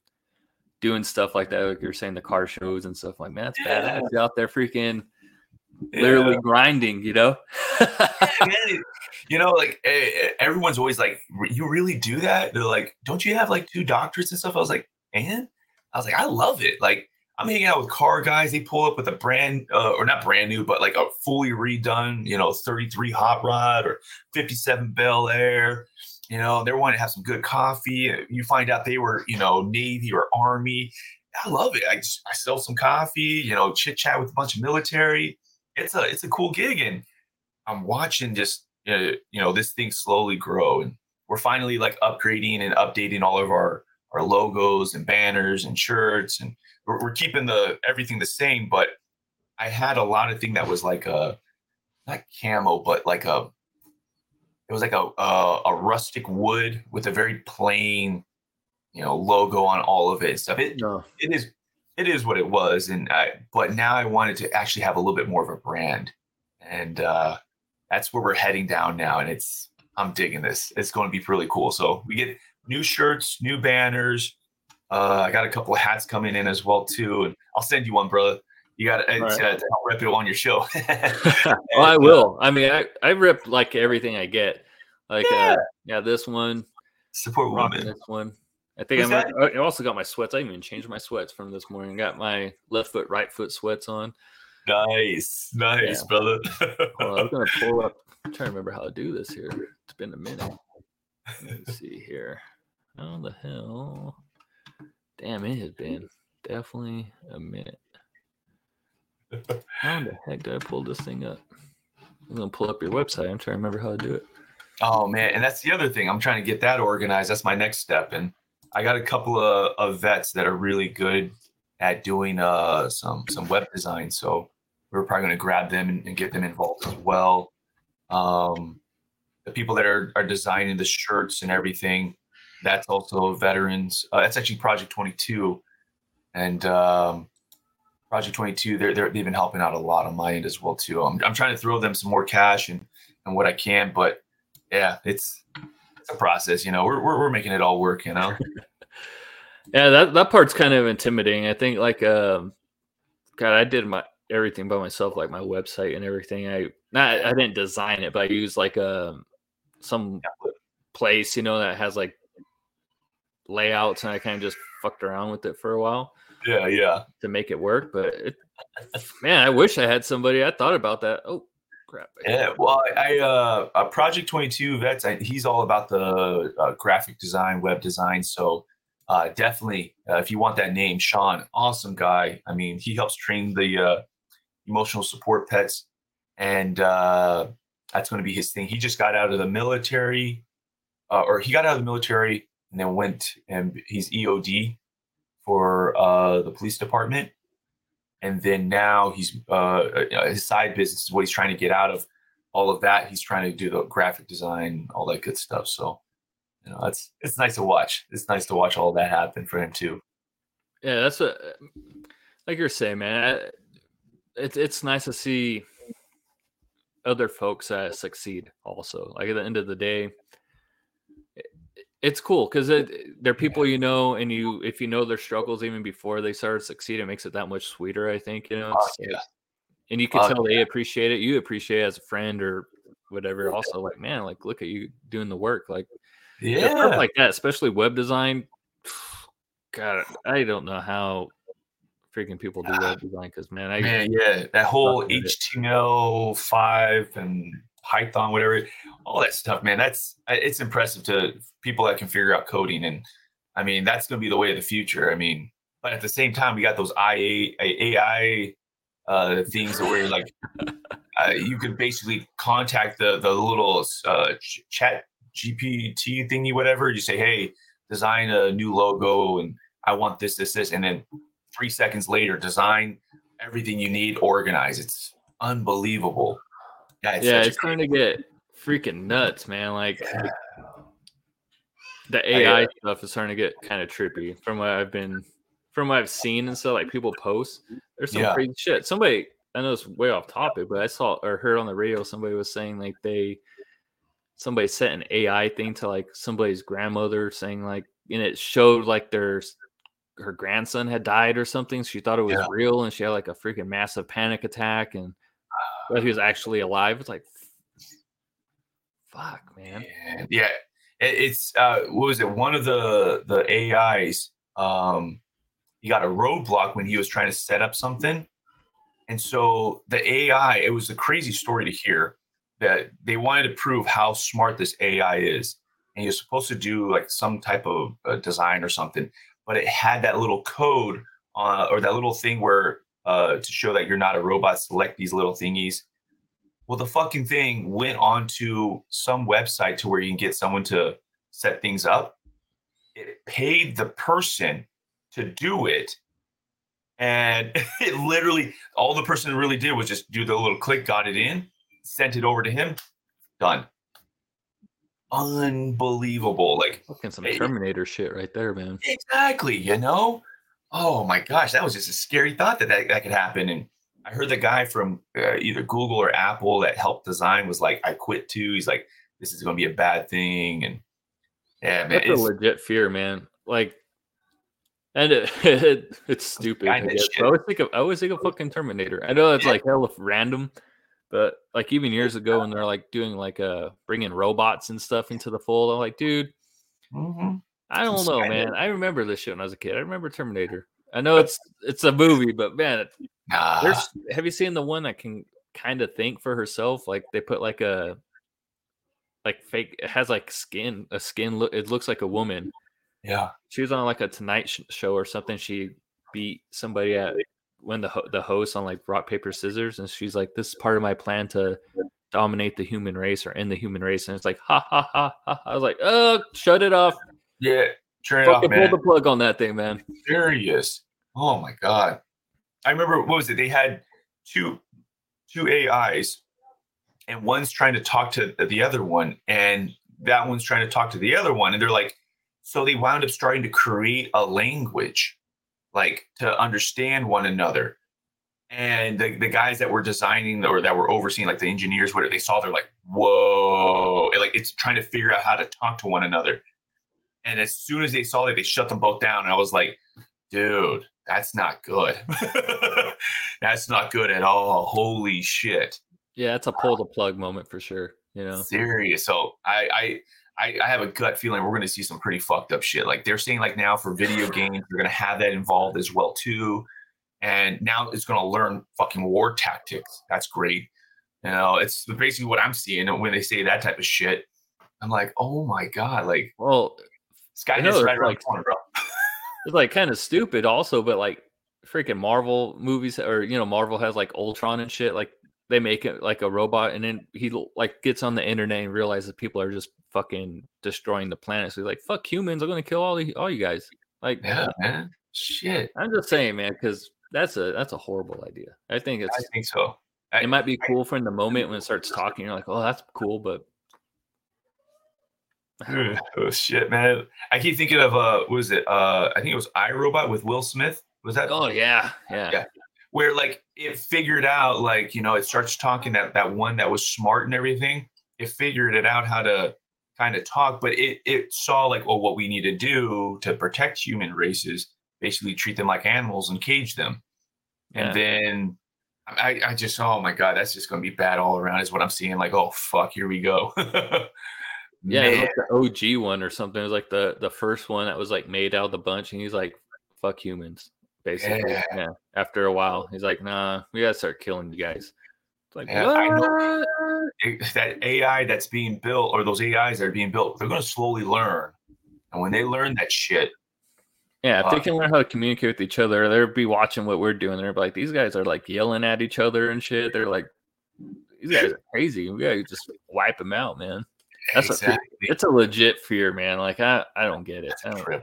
doing stuff like that. Like you're saying the car shows and stuff like man, that's yeah. badass. You're out there freaking literally grinding, you know? you know, like everyone's always like, you really do that? They're like, don't you have like two doctors and stuff? I was like, man, I was like, I love it. Like I'm hanging out with car guys. They pull up with a brand, uh, or not brand new, but like a fully redone, you know, 33 Hot Rod or 57 Bel Air. You know, they're wanting to have some good coffee. You find out they were, you know, Navy or Army. I love it. I just, I sell some coffee. You know, chit chat with a bunch of military. It's a it's a cool gig, and I'm watching just uh, you know this thing slowly grow, and we're finally like upgrading and updating all of our our logos and banners and shirts and we're, we're keeping the everything the same, but I had a lot of thing that was like a not camo, but like a it was like a a, a rustic wood with a very plain, you know, logo on all of it and stuff. It no. it is it is what it was, and I but now I wanted to actually have a little bit more of a brand, and uh, that's where we're heading down now, and it's I'm digging this. It's going to be really cool. So we get new shirts, new banners, uh, I got a couple of hats coming in as well too, and I'll send you one, brother. You got to right. rep it on your show. well, I uh, will. I mean, I I rip like everything I get. Like, yeah, uh, yeah this one. Support women. This one. I think I'm, I also got my sweats. I even changed my sweats from this morning. Got my left foot, right foot sweats on. Nice, nice, yeah. brother. well, I'm gonna pull up. I'm trying to remember how to do this here. It's been a minute. Let's see here. How the hell? Damn, it has been definitely a minute. How the heck did I pull this thing up? I'm gonna pull up your website. I'm trying to remember how to do it. Oh man, and that's the other thing. I'm trying to get that organized. That's my next step. And I got a couple of, of vets that are really good at doing uh, some some web design. So we're probably to grab them and, and, get them involved as well. Um, the people that are, are designing the shirts and everything, that's also veterans. Uh, that's actually Project 22. And um, Project 22, they're, they're, they've been helping out a lot on my end as well, too. I'm, I'm trying to throw them some more cash and, and what I can, but yeah, it's, it's a process, you know, we're, we're, we're making it all work, you know? yeah, that, that part's kind of intimidating. I think like, um, God, I did my, everything by myself, like my website and everything. I not I didn't design it, but I used like um, some place, you know, that has like layouts, and I kind of just fucked around with it for a while. Yeah, yeah, to make it work. But it, man, I wish I had somebody. I thought about that. Oh crap! Yeah, well, I, I uh, Project Twenty Two Vets. I, he's all about the uh, graphic design, web design. So uh, definitely, uh, if you want that name, Sean, awesome guy. I mean, he helps train the uh, emotional support pets, and uh, that's going to be his thing. He just got out of the military, uh, or he got out of the military and then went and he's EOD for uh, the police department, and then now he's uh, uh, his side business is what he's trying to get out of all of that. He's trying to do the graphic design, all that good stuff. So, you know, it's it's nice to watch. It's nice to watch all that happen for him too. Yeah, that's what, like you're saying, man it's it's nice to see other folks uh, succeed also like at the end of the day it's cool because it, eh, they're people you know and you if you know their struggles even before they start to succeed it makes it that much sweeter i think you know oh, yeah. and you can oh, tell they appreciate it you appreciate it as a friend or whatever also like man like look at you doing the work like yeah like that especially web design. God i don't know how freaking people do ah. web design because man, I man, yeah, that whole HTML five and Python, whatever, all that stuff, man. That's it's impressive to people that can figure out coding, and I mean that's going to be the way of the future. I mean, but at the same time, we got those IA, AI uh, things where like uh, you could basically contact the the little uh, chat GPT thingy, whatever. You say, hey, design a new logo, and I want this, this, this, and then three seconds later, design everything you need, organize. It's unbelievable. Yeah, it's, yeah, it's starting to get freaking nuts, man. Like yeah. the AI uh, stuff is starting to get kind of trippy from what I've been from what I've seen and stuff. Like people post, there's some yeah. crazy shit. Somebody, I know it's way off topic, but I saw or heard on the radio somebody was saying like they somebody sent an AI thing to like somebody's grandmother saying like and it showed like there's her grandson had died or something. She thought it was yeah. real, and she had like a freaking massive panic attack, and but he was actually alive. It's like, fuck, man. Yeah, yeah. it's uh, what was it? One of the the AIs. Um, he got a roadblock when he was trying to set up something, and so the AI. It was a crazy story to hear that they wanted to prove how smart this AI is, and you're supposed to do like some type of uh, design or something but it had that little code uh, or that little thing where uh, to show that you're not a robot, select these little thingies. Well, the fucking thing went onto some website to where you can get someone to set things up. It paid the person to do it. And it literally, all the person really did was just do the little click, got it in, sent it over to him, done unbelievable. Like fucking some Terminator shit right there, man. Exactly. You know. Oh my gosh, that was just a scary thought that that, that could happen. And I heard the guy from uh, either Google or Apple that helped design was like, "I quit too." He's like, "This is going to be a bad thing." And yeah, man, that's a legit fear, man. Like, and it, it it's stupid. I, I, always think of I always think of fucking Terminator. I know it's yeah. like hell of random, but like even years ago, when they're like doing like uh bringing robots and stuff into the fold, I'm like, dude, mm-hmm. I don't know, man. I remember this shit when I was a kid. I remember Terminator. I know it's it's a movie, but man, nah. there's have you seen the one that can kind of think for herself? Like they put like a like fake. It has like skin, a skin. Look, it looks like a woman. Yeah, she was on like a Tonight Show or something. She beat somebody at when the the host on like rock paper scissors, and she's like, "This is part of my plan to dominate the human race or end the human race," and it's like, "Ha ha ha ha!" I was like, "Oh, shut it off." Yeah, turn it off, man. Pull the plug on that thing, man. Serious. Oh my god. I remember what was it? They had two two AIs and one's trying to talk to the other one and that one's trying to talk to the other one and they're like so they wound up starting to create a language like to understand one another and the, the guys that were designing or that were overseeing like the engineers whatever they saw they're like whoa and, like it's trying to figure out how to talk to one another and as soon as they saw it they shut them both down and i was like dude that's not good that's not good at all holy shit yeah it's a pull the plug moment for sure you know serious so i i I, I have a gut feeling we're going to see some pretty fucked up shit. Like they're saying, like now for video games, they're going to have that involved as well too and now it's going to learn fucking war tactics. That's great. You know, it's basically what I'm seeing when they say that type of shit. I'm like, oh my god, like, well, Right around like, the corner, bro. it's like kind of stupid, also, but like freaking Marvel movies, or you know, Marvel has like Ultron and shit. Like they make it like a robot, and then he like gets on the internet and realizes people are just fucking destroying the planet. So he's like, "Fuck humans! I'm gonna kill all the, all you guys." Like, yeah, man. Shit. I'm just saying, man, because that's a that's a horrible idea. I think it's. I think so. I, it might be cool I, for in the moment when it starts talking. You're like, oh, that's cool, but. Oh shit, man! I keep thinking of uh, what was it? Uh, I think it was I, Robot with Will Smith. Was that? Oh yeah, yeah. Yeah. Where like it figured out, like you know, it starts talking that that one that was smart and everything. It figured it out how to kind of talk, but it it saw like, oh, what we need to do to protect human races basically treat them like animals and cage them. And yeah. then I, I just, oh my God, that's just going to be bad all around, is what I'm seeing. Like, oh, fuck, here we go. yeah, like the OG one or something. It was like the, the first one that was like made out of the bunch. And he's like, fuck humans, basically. Yeah. yeah. After a while, he's like, nah, we got to start killing you guys. It's like, yeah, what? that AI that's being built, or those AIs that are being built, they're going to slowly learn. And when they learn that shit, yeah, if they can learn how to communicate with each other, they'll be watching what we're doing. They're like, these guys are like yelling at each other and shit. They're like, these guys are crazy. We gotta just wipe them out, man. That's exactly. a it's a legit fear, man. Like I, I don't get it. I don't,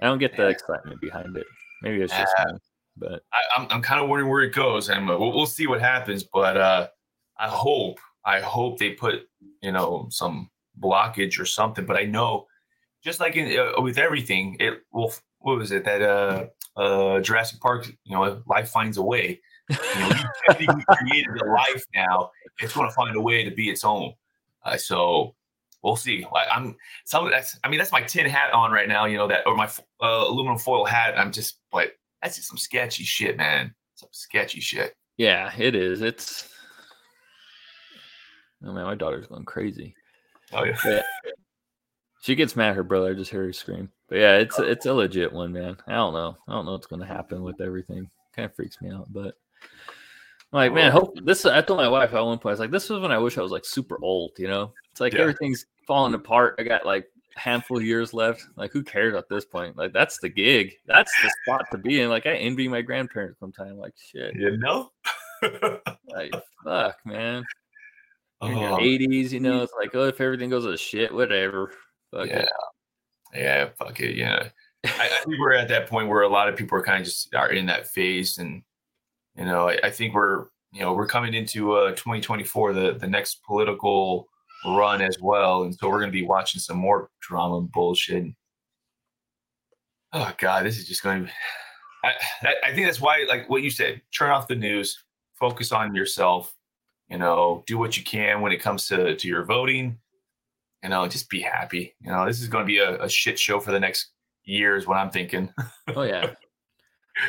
I don't get the excitement behind it. Maybe it's just me, but I, am I'm, I'm kind of wondering where it goes, and we'll, we'll see what happens. But uh, I hope I hope they put you know some blockage or something. But I know just like in, uh, with everything, it will what was it that uh uh Jurassic Park, you know, life finds a way. You know, you created a life now, it's going to find a way to be its own. Uh, so we'll see. I, am some that's I mean that's my tin hat on right now, you know that or my uh, aluminum foil hat. I'm just but that's just some sketchy shit, man. Some sketchy shit. Yeah, it is. It's oh man, my daughter's going crazy. Oh yeah. But she gets mad at her brother. I just hear her scream. But yeah, it's it's a legit one, man. I don't know. I don't know what's gonna happen with everything. Kind of freaks me out, but like, man, hope this. I told my wife at one point, I was like, this is when I wish I was like super old. You know, it's like yeah. everything's falling apart. I got like handful of years left. Like, who cares at this point? Like, that's the gig. That's the spot to be in. Like, I envy my grandparents sometimes. Like, shit. You know? like, fuck, man. In your 80s, you know, it's like, oh, if everything goes to shit, whatever. Fuck yeah. It. Yeah, fuck it. Yeah. I, I, think we're at that point where a lot of people are kind of just are in that phase. And, you know, I, I think we're, you know, we're coming into uh 2024, the, the next political run as well. And so we're going to be watching some more drama and bullshit. Oh God, this is just going to be, I, I think that's why, like what you said, turn off the news, focus on yourself, you know, do what you can when it comes to, to your voting you know, just be happy. You know, this is going to be a, a shit show for the next years. What I'm thinking. oh yeah.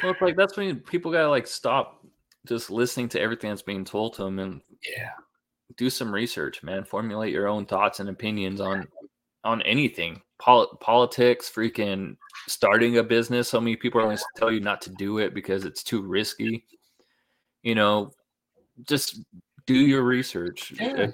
Well, it's like that's when people gotta like stop just listening to everything that's being told to them and yeah, do some research, man. Formulate your own thoughts and opinions on on anything. Pol- politics, freaking starting a business. So many people are going to tell you not to do it because it's too risky. You know, just do your research. Yeah.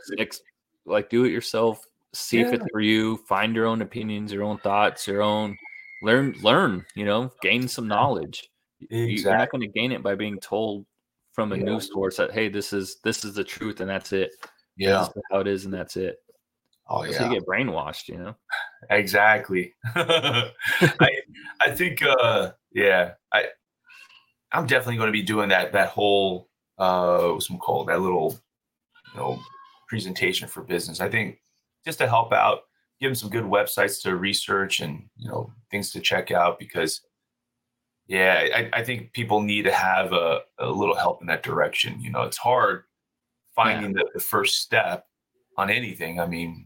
Like do it yourself see yeah. if it's for you find your own opinions your own thoughts your own learn learn you know gain some knowledge exactly. you're not going to gain it by being told from a yeah. news source that hey this is this is the truth and that's it yeah how it is and that's it oh yeah you get brainwashed you know exactly i i think uh yeah i I'm definitely going to be doing that that whole uh what's it called that little you know presentation for business. I think just to help out, give them some good websites to research and you know things to check out because yeah, I, I think people need to have a, a little help in that direction. You know, it's hard finding yeah. the, the first step on anything. I mean,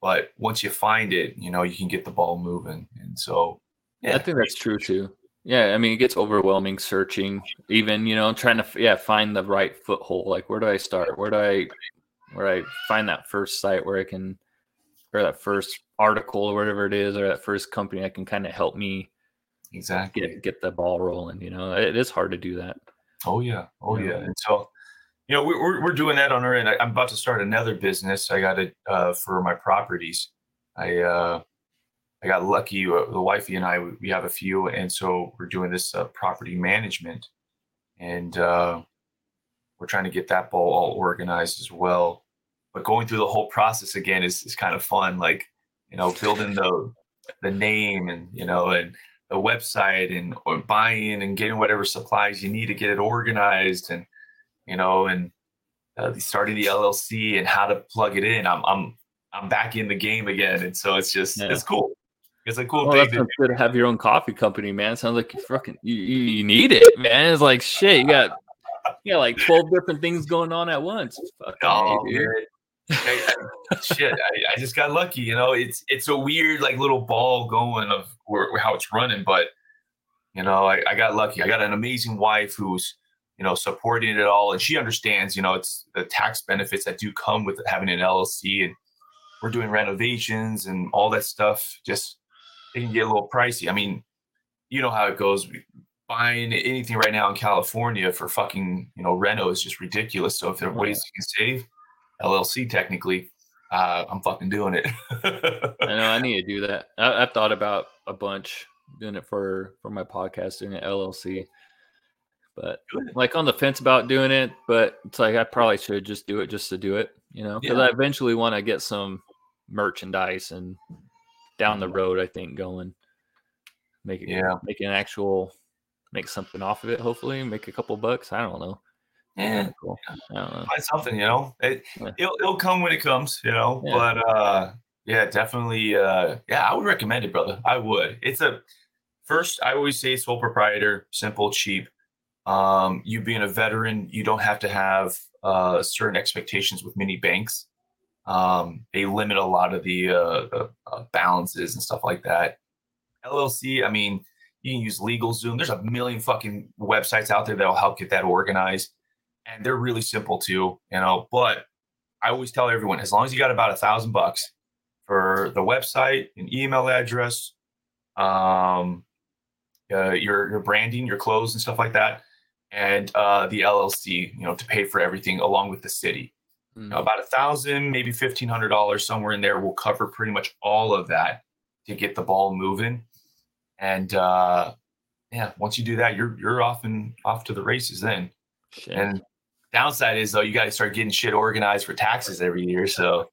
but once you find it, you know, you can get the ball moving. And so, yeah, I think that's true too. Yeah, I mean, it gets overwhelming searching, even you know, trying to yeah find the right foothold. Like, where do I start? Where do I where I find that first site where I can, or that first article or whatever it is, or that first company that can kind of help me exactly get get the ball rolling. You know, it is hard to do that. Oh yeah, oh yeah. And so, you know, we're we're doing that on our end. I, am about to start another business. I got it uh, for my properties. I uh, I got lucky. Uh, the wifey and I we have a few, and so we're doing this uh, property management, and uh, we're trying to get that ball all organized as well. But going through the whole process again is, is kind of fun. Like, you know, building the the name and you know and the website and or buying and getting whatever supplies you need to get it organized and you know and uh, starting the LLC and how to plug it in. I'm I'm I'm back in the game again, and so it's just yeah. it's cool. It's a cool well, thing. That's good to have your own coffee company, man. Sounds like you're fucking you, you need it, man. It's like shit. You got yeah, like 12 different things going on at once. Fuck oh, I, shit, I, I, just got lucky. You know, it's it's a weird like little ball going of where, how it's running, but you know, I, I got lucky. I got an amazing wife who's you know supporting it all, and she understands. You know, it's the tax benefits that do come with having an LLC, and we're doing renovations and all that stuff. Just it can get a little pricey. I mean, you know how it goes buying anything right now in California for fucking you know reno is just ridiculous. So if there are ways you can save LLC, technically, uh, I'm fucking doing it. I know I need to do that. I, have thought about a bunch doing it for for my podcast, doing an LLC, but like on the fence about doing it. But it's like I probably should just do it just to do it, you know, because yeah. I eventually want to get some merchandise and down the road, I think going make it yeah make an actual make something off of it. Hopefully, make a couple bucks. I don't know. Yeah, cool. Find something, you know. It, yeah. it'll, it'll come when it comes, you know. Yeah. But uh, yeah, definitely. Uh, yeah, I would recommend it, brother. I would. It's a first. I always say sole proprietor, simple, cheap. Um, you being a veteran, you don't have to have uh, certain expectations with many banks. Um, they limit a lot of the, uh, uh, balances and stuff like that. LLC, I mean, you can use LegalZoom. There's a million fucking websites out there that'll help get that organized. And they're really simple too, you know. But I always tell everyone as long as you got about a thousand bucks for the website, an email address, um, uh, your your branding, your clothes and stuff like that, and uh, the LLC, you know, to pay for everything along with the city. Mm. You know, about a thousand, maybe fifteen hundred dollars somewhere in there will cover pretty much all of that to get the ball moving. And uh, yeah, once you do that, you're you're off and off to the races then. Shit. And downside is though, you got to start getting shit organized for taxes every year. So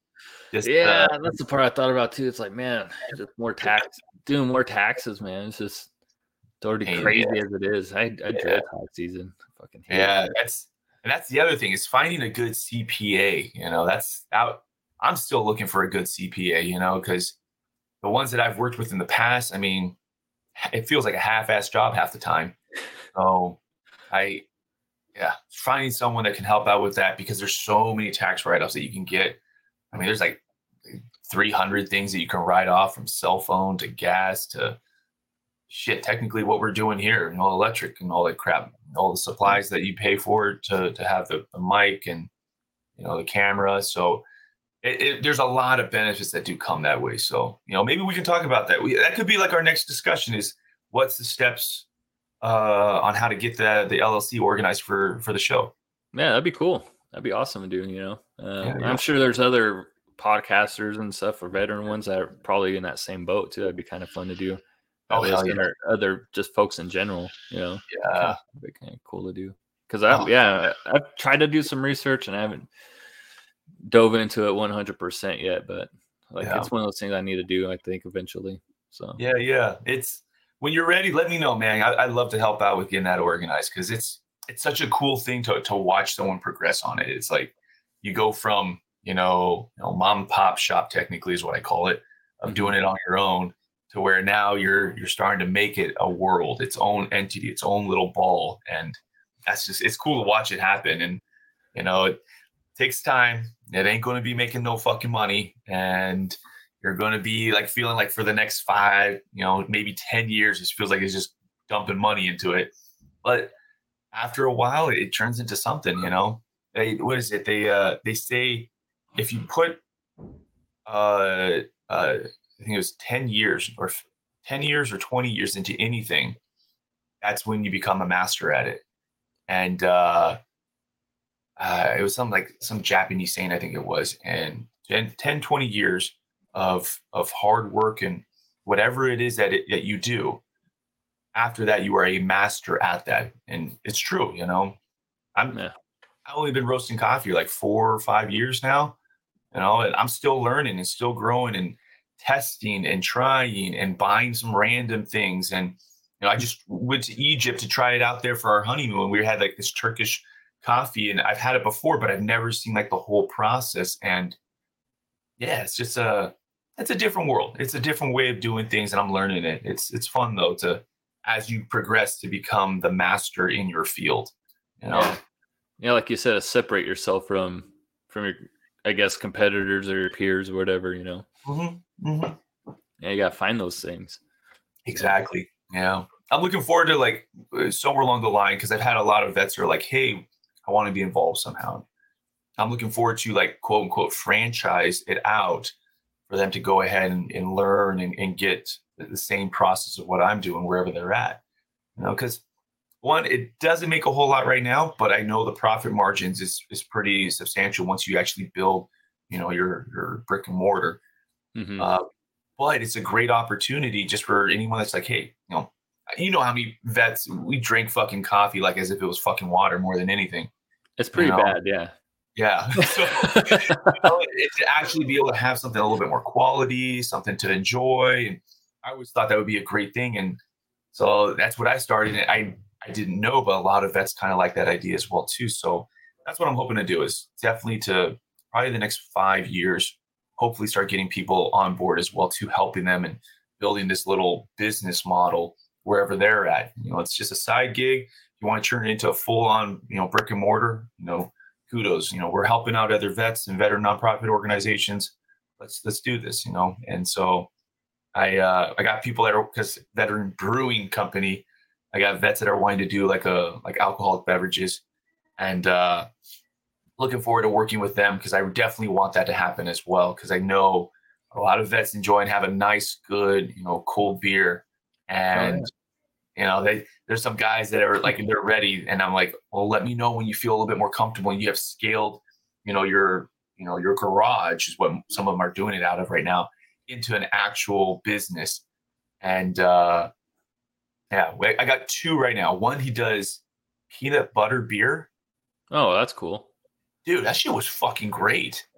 just, yeah, uh, that's the part I thought about too. It's like, man, just more tax, doing more taxes, man. It's just it's already crazy yeah. as it is. I, I yeah. dread tax season. I fucking yeah, it. that's and that's the other thing is finding a good CPA. You know, that's out. I'm still looking for a good CPA. You know, because the ones that I've worked with in the past, I mean, it feels like a half-ass job half the time. So I, yeah, finding someone that can help out with that because there's so many tax write-offs that you can get. I mean, there's like 300 things that you can write off from cell phone to gas to shit. Technically, what we're doing here, and all electric and all that crap, all the supplies that you pay for to to have the, the mic and you know the camera. So it, it, there's a lot of benefits that do come that way. So, you know, maybe we can talk about that. We, that could be like our next discussion is what's the steps uh, on how to get the, the LLC organized for, for the show. Yeah, that'd be cool. That'd be awesome to do, you know, uh, yeah. I'm sure there's other podcasters and stuff for veteran ones that are probably in that same boat too. That'd be kind of fun to do. Oh, hell yeah. other just folks in general, you know, yeah, be kind of cool to do. Cause I, oh. yeah, I've tried to do some research and I haven't dove into it 100% yet, but like yeah. it's one of those things I need to do, I think, eventually. So, yeah, yeah. It's, when you're ready, let me know, man. I, would love to help out with getting that organized because it's it's such a cool thing to to watch someone progress on it. It's like you go from you know, you know mom and pop shop technically is what I call it of doing mm-hmm. it on your own to where now you're you're starting to make it a world, its own entity, its own little ball, and that's just it's cool to watch it happen. And you know, it takes time. It ain't going to be making no fucking money, and you're going to be like feeling like for the next five, you know, maybe ten years, it feels like it's just dumping money into it. But after a while, it turns into something. You know, they what is it? They uh they say if you put uh uh I think it was 10 years or 10 years or 20 years into anything, that's when you become a master at it. And uh, uh, it was some like some Japanese saying, I think it was. And 10, 10 20 years of of hard work and whatever it is that, it, that you do, after that, you are a master at that. And it's true, you know. I'm yeah. I've only been roasting coffee like four or five years now, you know, and I'm still learning and still growing and testing and trying and buying some random things. And you know, I just went to Egypt to try it out there for our honeymoon. We had like this Turkish coffee, and I've had it before, but I've never seen like the whole process. And yeah, it's just a it's a different world. It's a different way of doing things, and I'm learning it. It's it's fun though to as you progress to become the master in your field. You know, yeah, yeah like you said, to separate yourself from from your I guess competitors or your peers or whatever. You know. Mm-hmm. Mm-hmm. Yeah, you gotta find those things. Exactly. Yeah, I'm looking forward to like uh, somewhere along the line because I've had a lot of vets who are like, "Hey, I want to be involved somehow." I'm looking forward to like quote unquote franchise it out for them to go ahead and, and learn and, and get the same process of what I'm doing wherever they're at. You know, because one, it doesn't make a whole lot right now, but I know the profit margins is is pretty substantial once you actually build, you know, your your brick and mortar. Mm-hmm. Uh, but it's a great opportunity just for anyone that's like, hey, you know, you know how many vets we drink fucking coffee like as if it was fucking water more than anything. It's pretty you know? bad, yeah. Yeah. So, you know, to actually be able to have something a little bit more quality, something to enjoy. And I always thought that would be a great thing. And so that's what I started. And I, I didn't know, but a lot of vets kind of like that idea as well, too. So that's what I'm hoping to do is definitely to probably the next five years hopefully start getting people on board as well to helping them and building this little business model wherever they're at. You know, it's just a side gig. You want to turn it into a full on, you know, brick and mortar, you know, kudos. You know, we're helping out other vets and veteran nonprofit organizations. Let's let's do this, you know. And so I uh I got people that are because veteran brewing company. I got vets that are wanting to do like a like alcoholic beverages. And uh looking forward to working with them because I definitely want that to happen as well. Because I know a lot of vets enjoy and have a nice, good, you know, cold beer. And, oh, yeah. you know, they, there's some guys that are like, they're ready. And I'm like, well, let me know when you feel a little bit more comfortable and you have scaled, you know, your, you know, your garage is what some of them are doing it out of right now into an actual business. And, uh, yeah, I got two right now. One, he does peanut butter beer. Oh, that's cool dude, that shit was fucking great.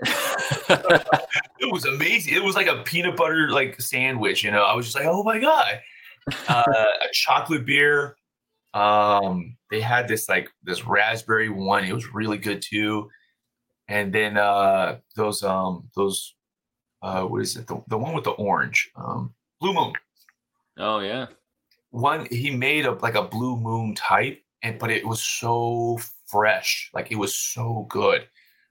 it was amazing. It was like a peanut butter like sandwich, you know. I was just like, oh my god. Uh, a chocolate beer. Um, they had this like this raspberry one. It was really good too. And then uh those um those uh what is it? The, the one with the orange. Um Blue Moon. Oh yeah. One he made a like a blue moon type, and but it was so fresh. Like it was so good.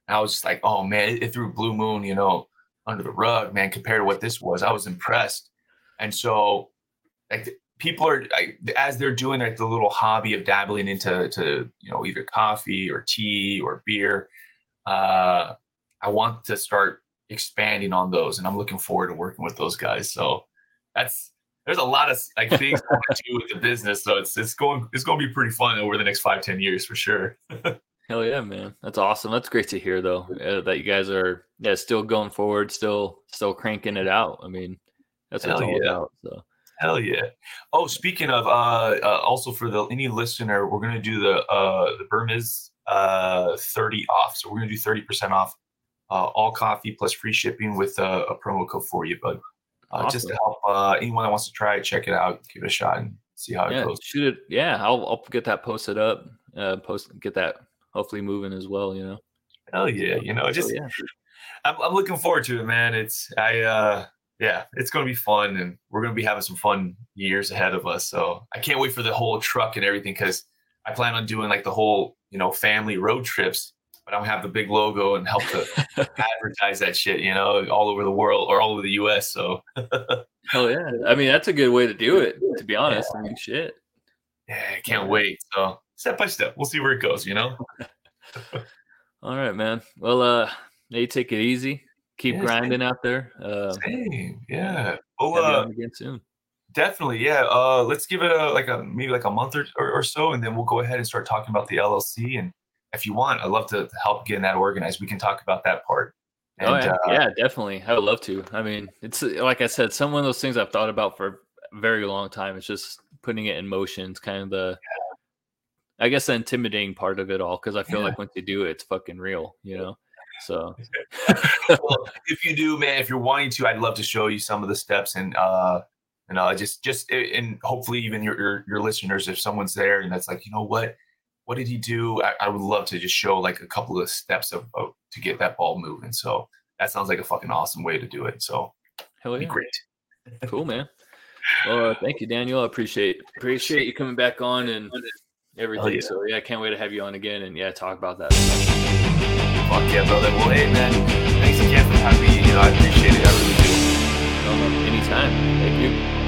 And I was just like, oh man, it, it threw Blue Moon, you know, under the rug, man, compared to what this was. I was impressed. And so, like, people are as they're doing like the little hobby of dabbling into to you know either coffee or tea or beer. Uh, I want to start expanding on those, and I'm looking forward to working with those guys. So that's there's a lot of like things to do with the business. So it's it's going it's going to be pretty fun over the next five ten years for sure. Hell yeah, man! That's awesome. That's great to hear, though, uh, that you guys are yeah still going forward, still still cranking it out. I mean, that's what Hell it's all yeah. about. So. Hell yeah! Oh, speaking of, uh, uh, also for the any listener, we're gonna do the uh the Burmese uh thirty off. So we're gonna do thirty percent off uh, all coffee plus free shipping with uh, a promo code for you, bud. uh, awesome. just to help uh, anyone that wants to try it, check it out, give it a shot, and see how yeah, it goes. Shoot it, yeah. I'll I'll get that posted up, uh, post get that hopefully moving as well. You know. Hell yeah! You know, just yeah. I'm, I'm looking forward to it, man. It's I uh yeah, it's gonna be fun, and we're gonna be having some fun years ahead of us. So I can't wait for the whole truck and everything because I plan on doing like the whole you know family road trips but I don't have the big logo and help to advertise that shit, you know, all over the world or all over the U.S. So, hell yeah! I mean, that's a good way to do it. To be honest, I mean, shit. Yeah, I can't wait. So, step by step, we'll see where it goes. You know. all right, man. Well, uh, you take it easy. Keep yeah, grinding out there. Uh, same, yeah. Well, uh, again soon. Definitely, yeah. Uh, let's give it a like a maybe like a month or, or, or so, and then we'll go ahead and start talking about the LLC and if you want, I'd love to help getting that organized. We can talk about that part. And, oh yeah, uh, yeah, definitely. I would love to. I mean, it's like I said, some of those things I've thought about for a very long time. It's just putting it in motion. It's kind of the, yeah. I guess, the intimidating part of it all because I feel yeah. like once you do it, it's fucking real, you know. So, well, if you do, man, if you're wanting to, I'd love to show you some of the steps and uh and uh just just and hopefully even your your, your listeners, if someone's there and that's like, you know what what did he do? I, I, would love to just show like a couple of steps of, of, to get that ball moving. So that sounds like a fucking awesome way to do it. So hell yeah, great, cool man. Well, uh, thank you, Daniel. I appreciate appreciate you coming back on and everything. Yeah. So yeah, I can't wait to have you on again and yeah, talk about that. Fuck yeah, brother. Well, hey, man, thanks again for having me. You know, I appreciate it. I really do. Anytime. Thank you.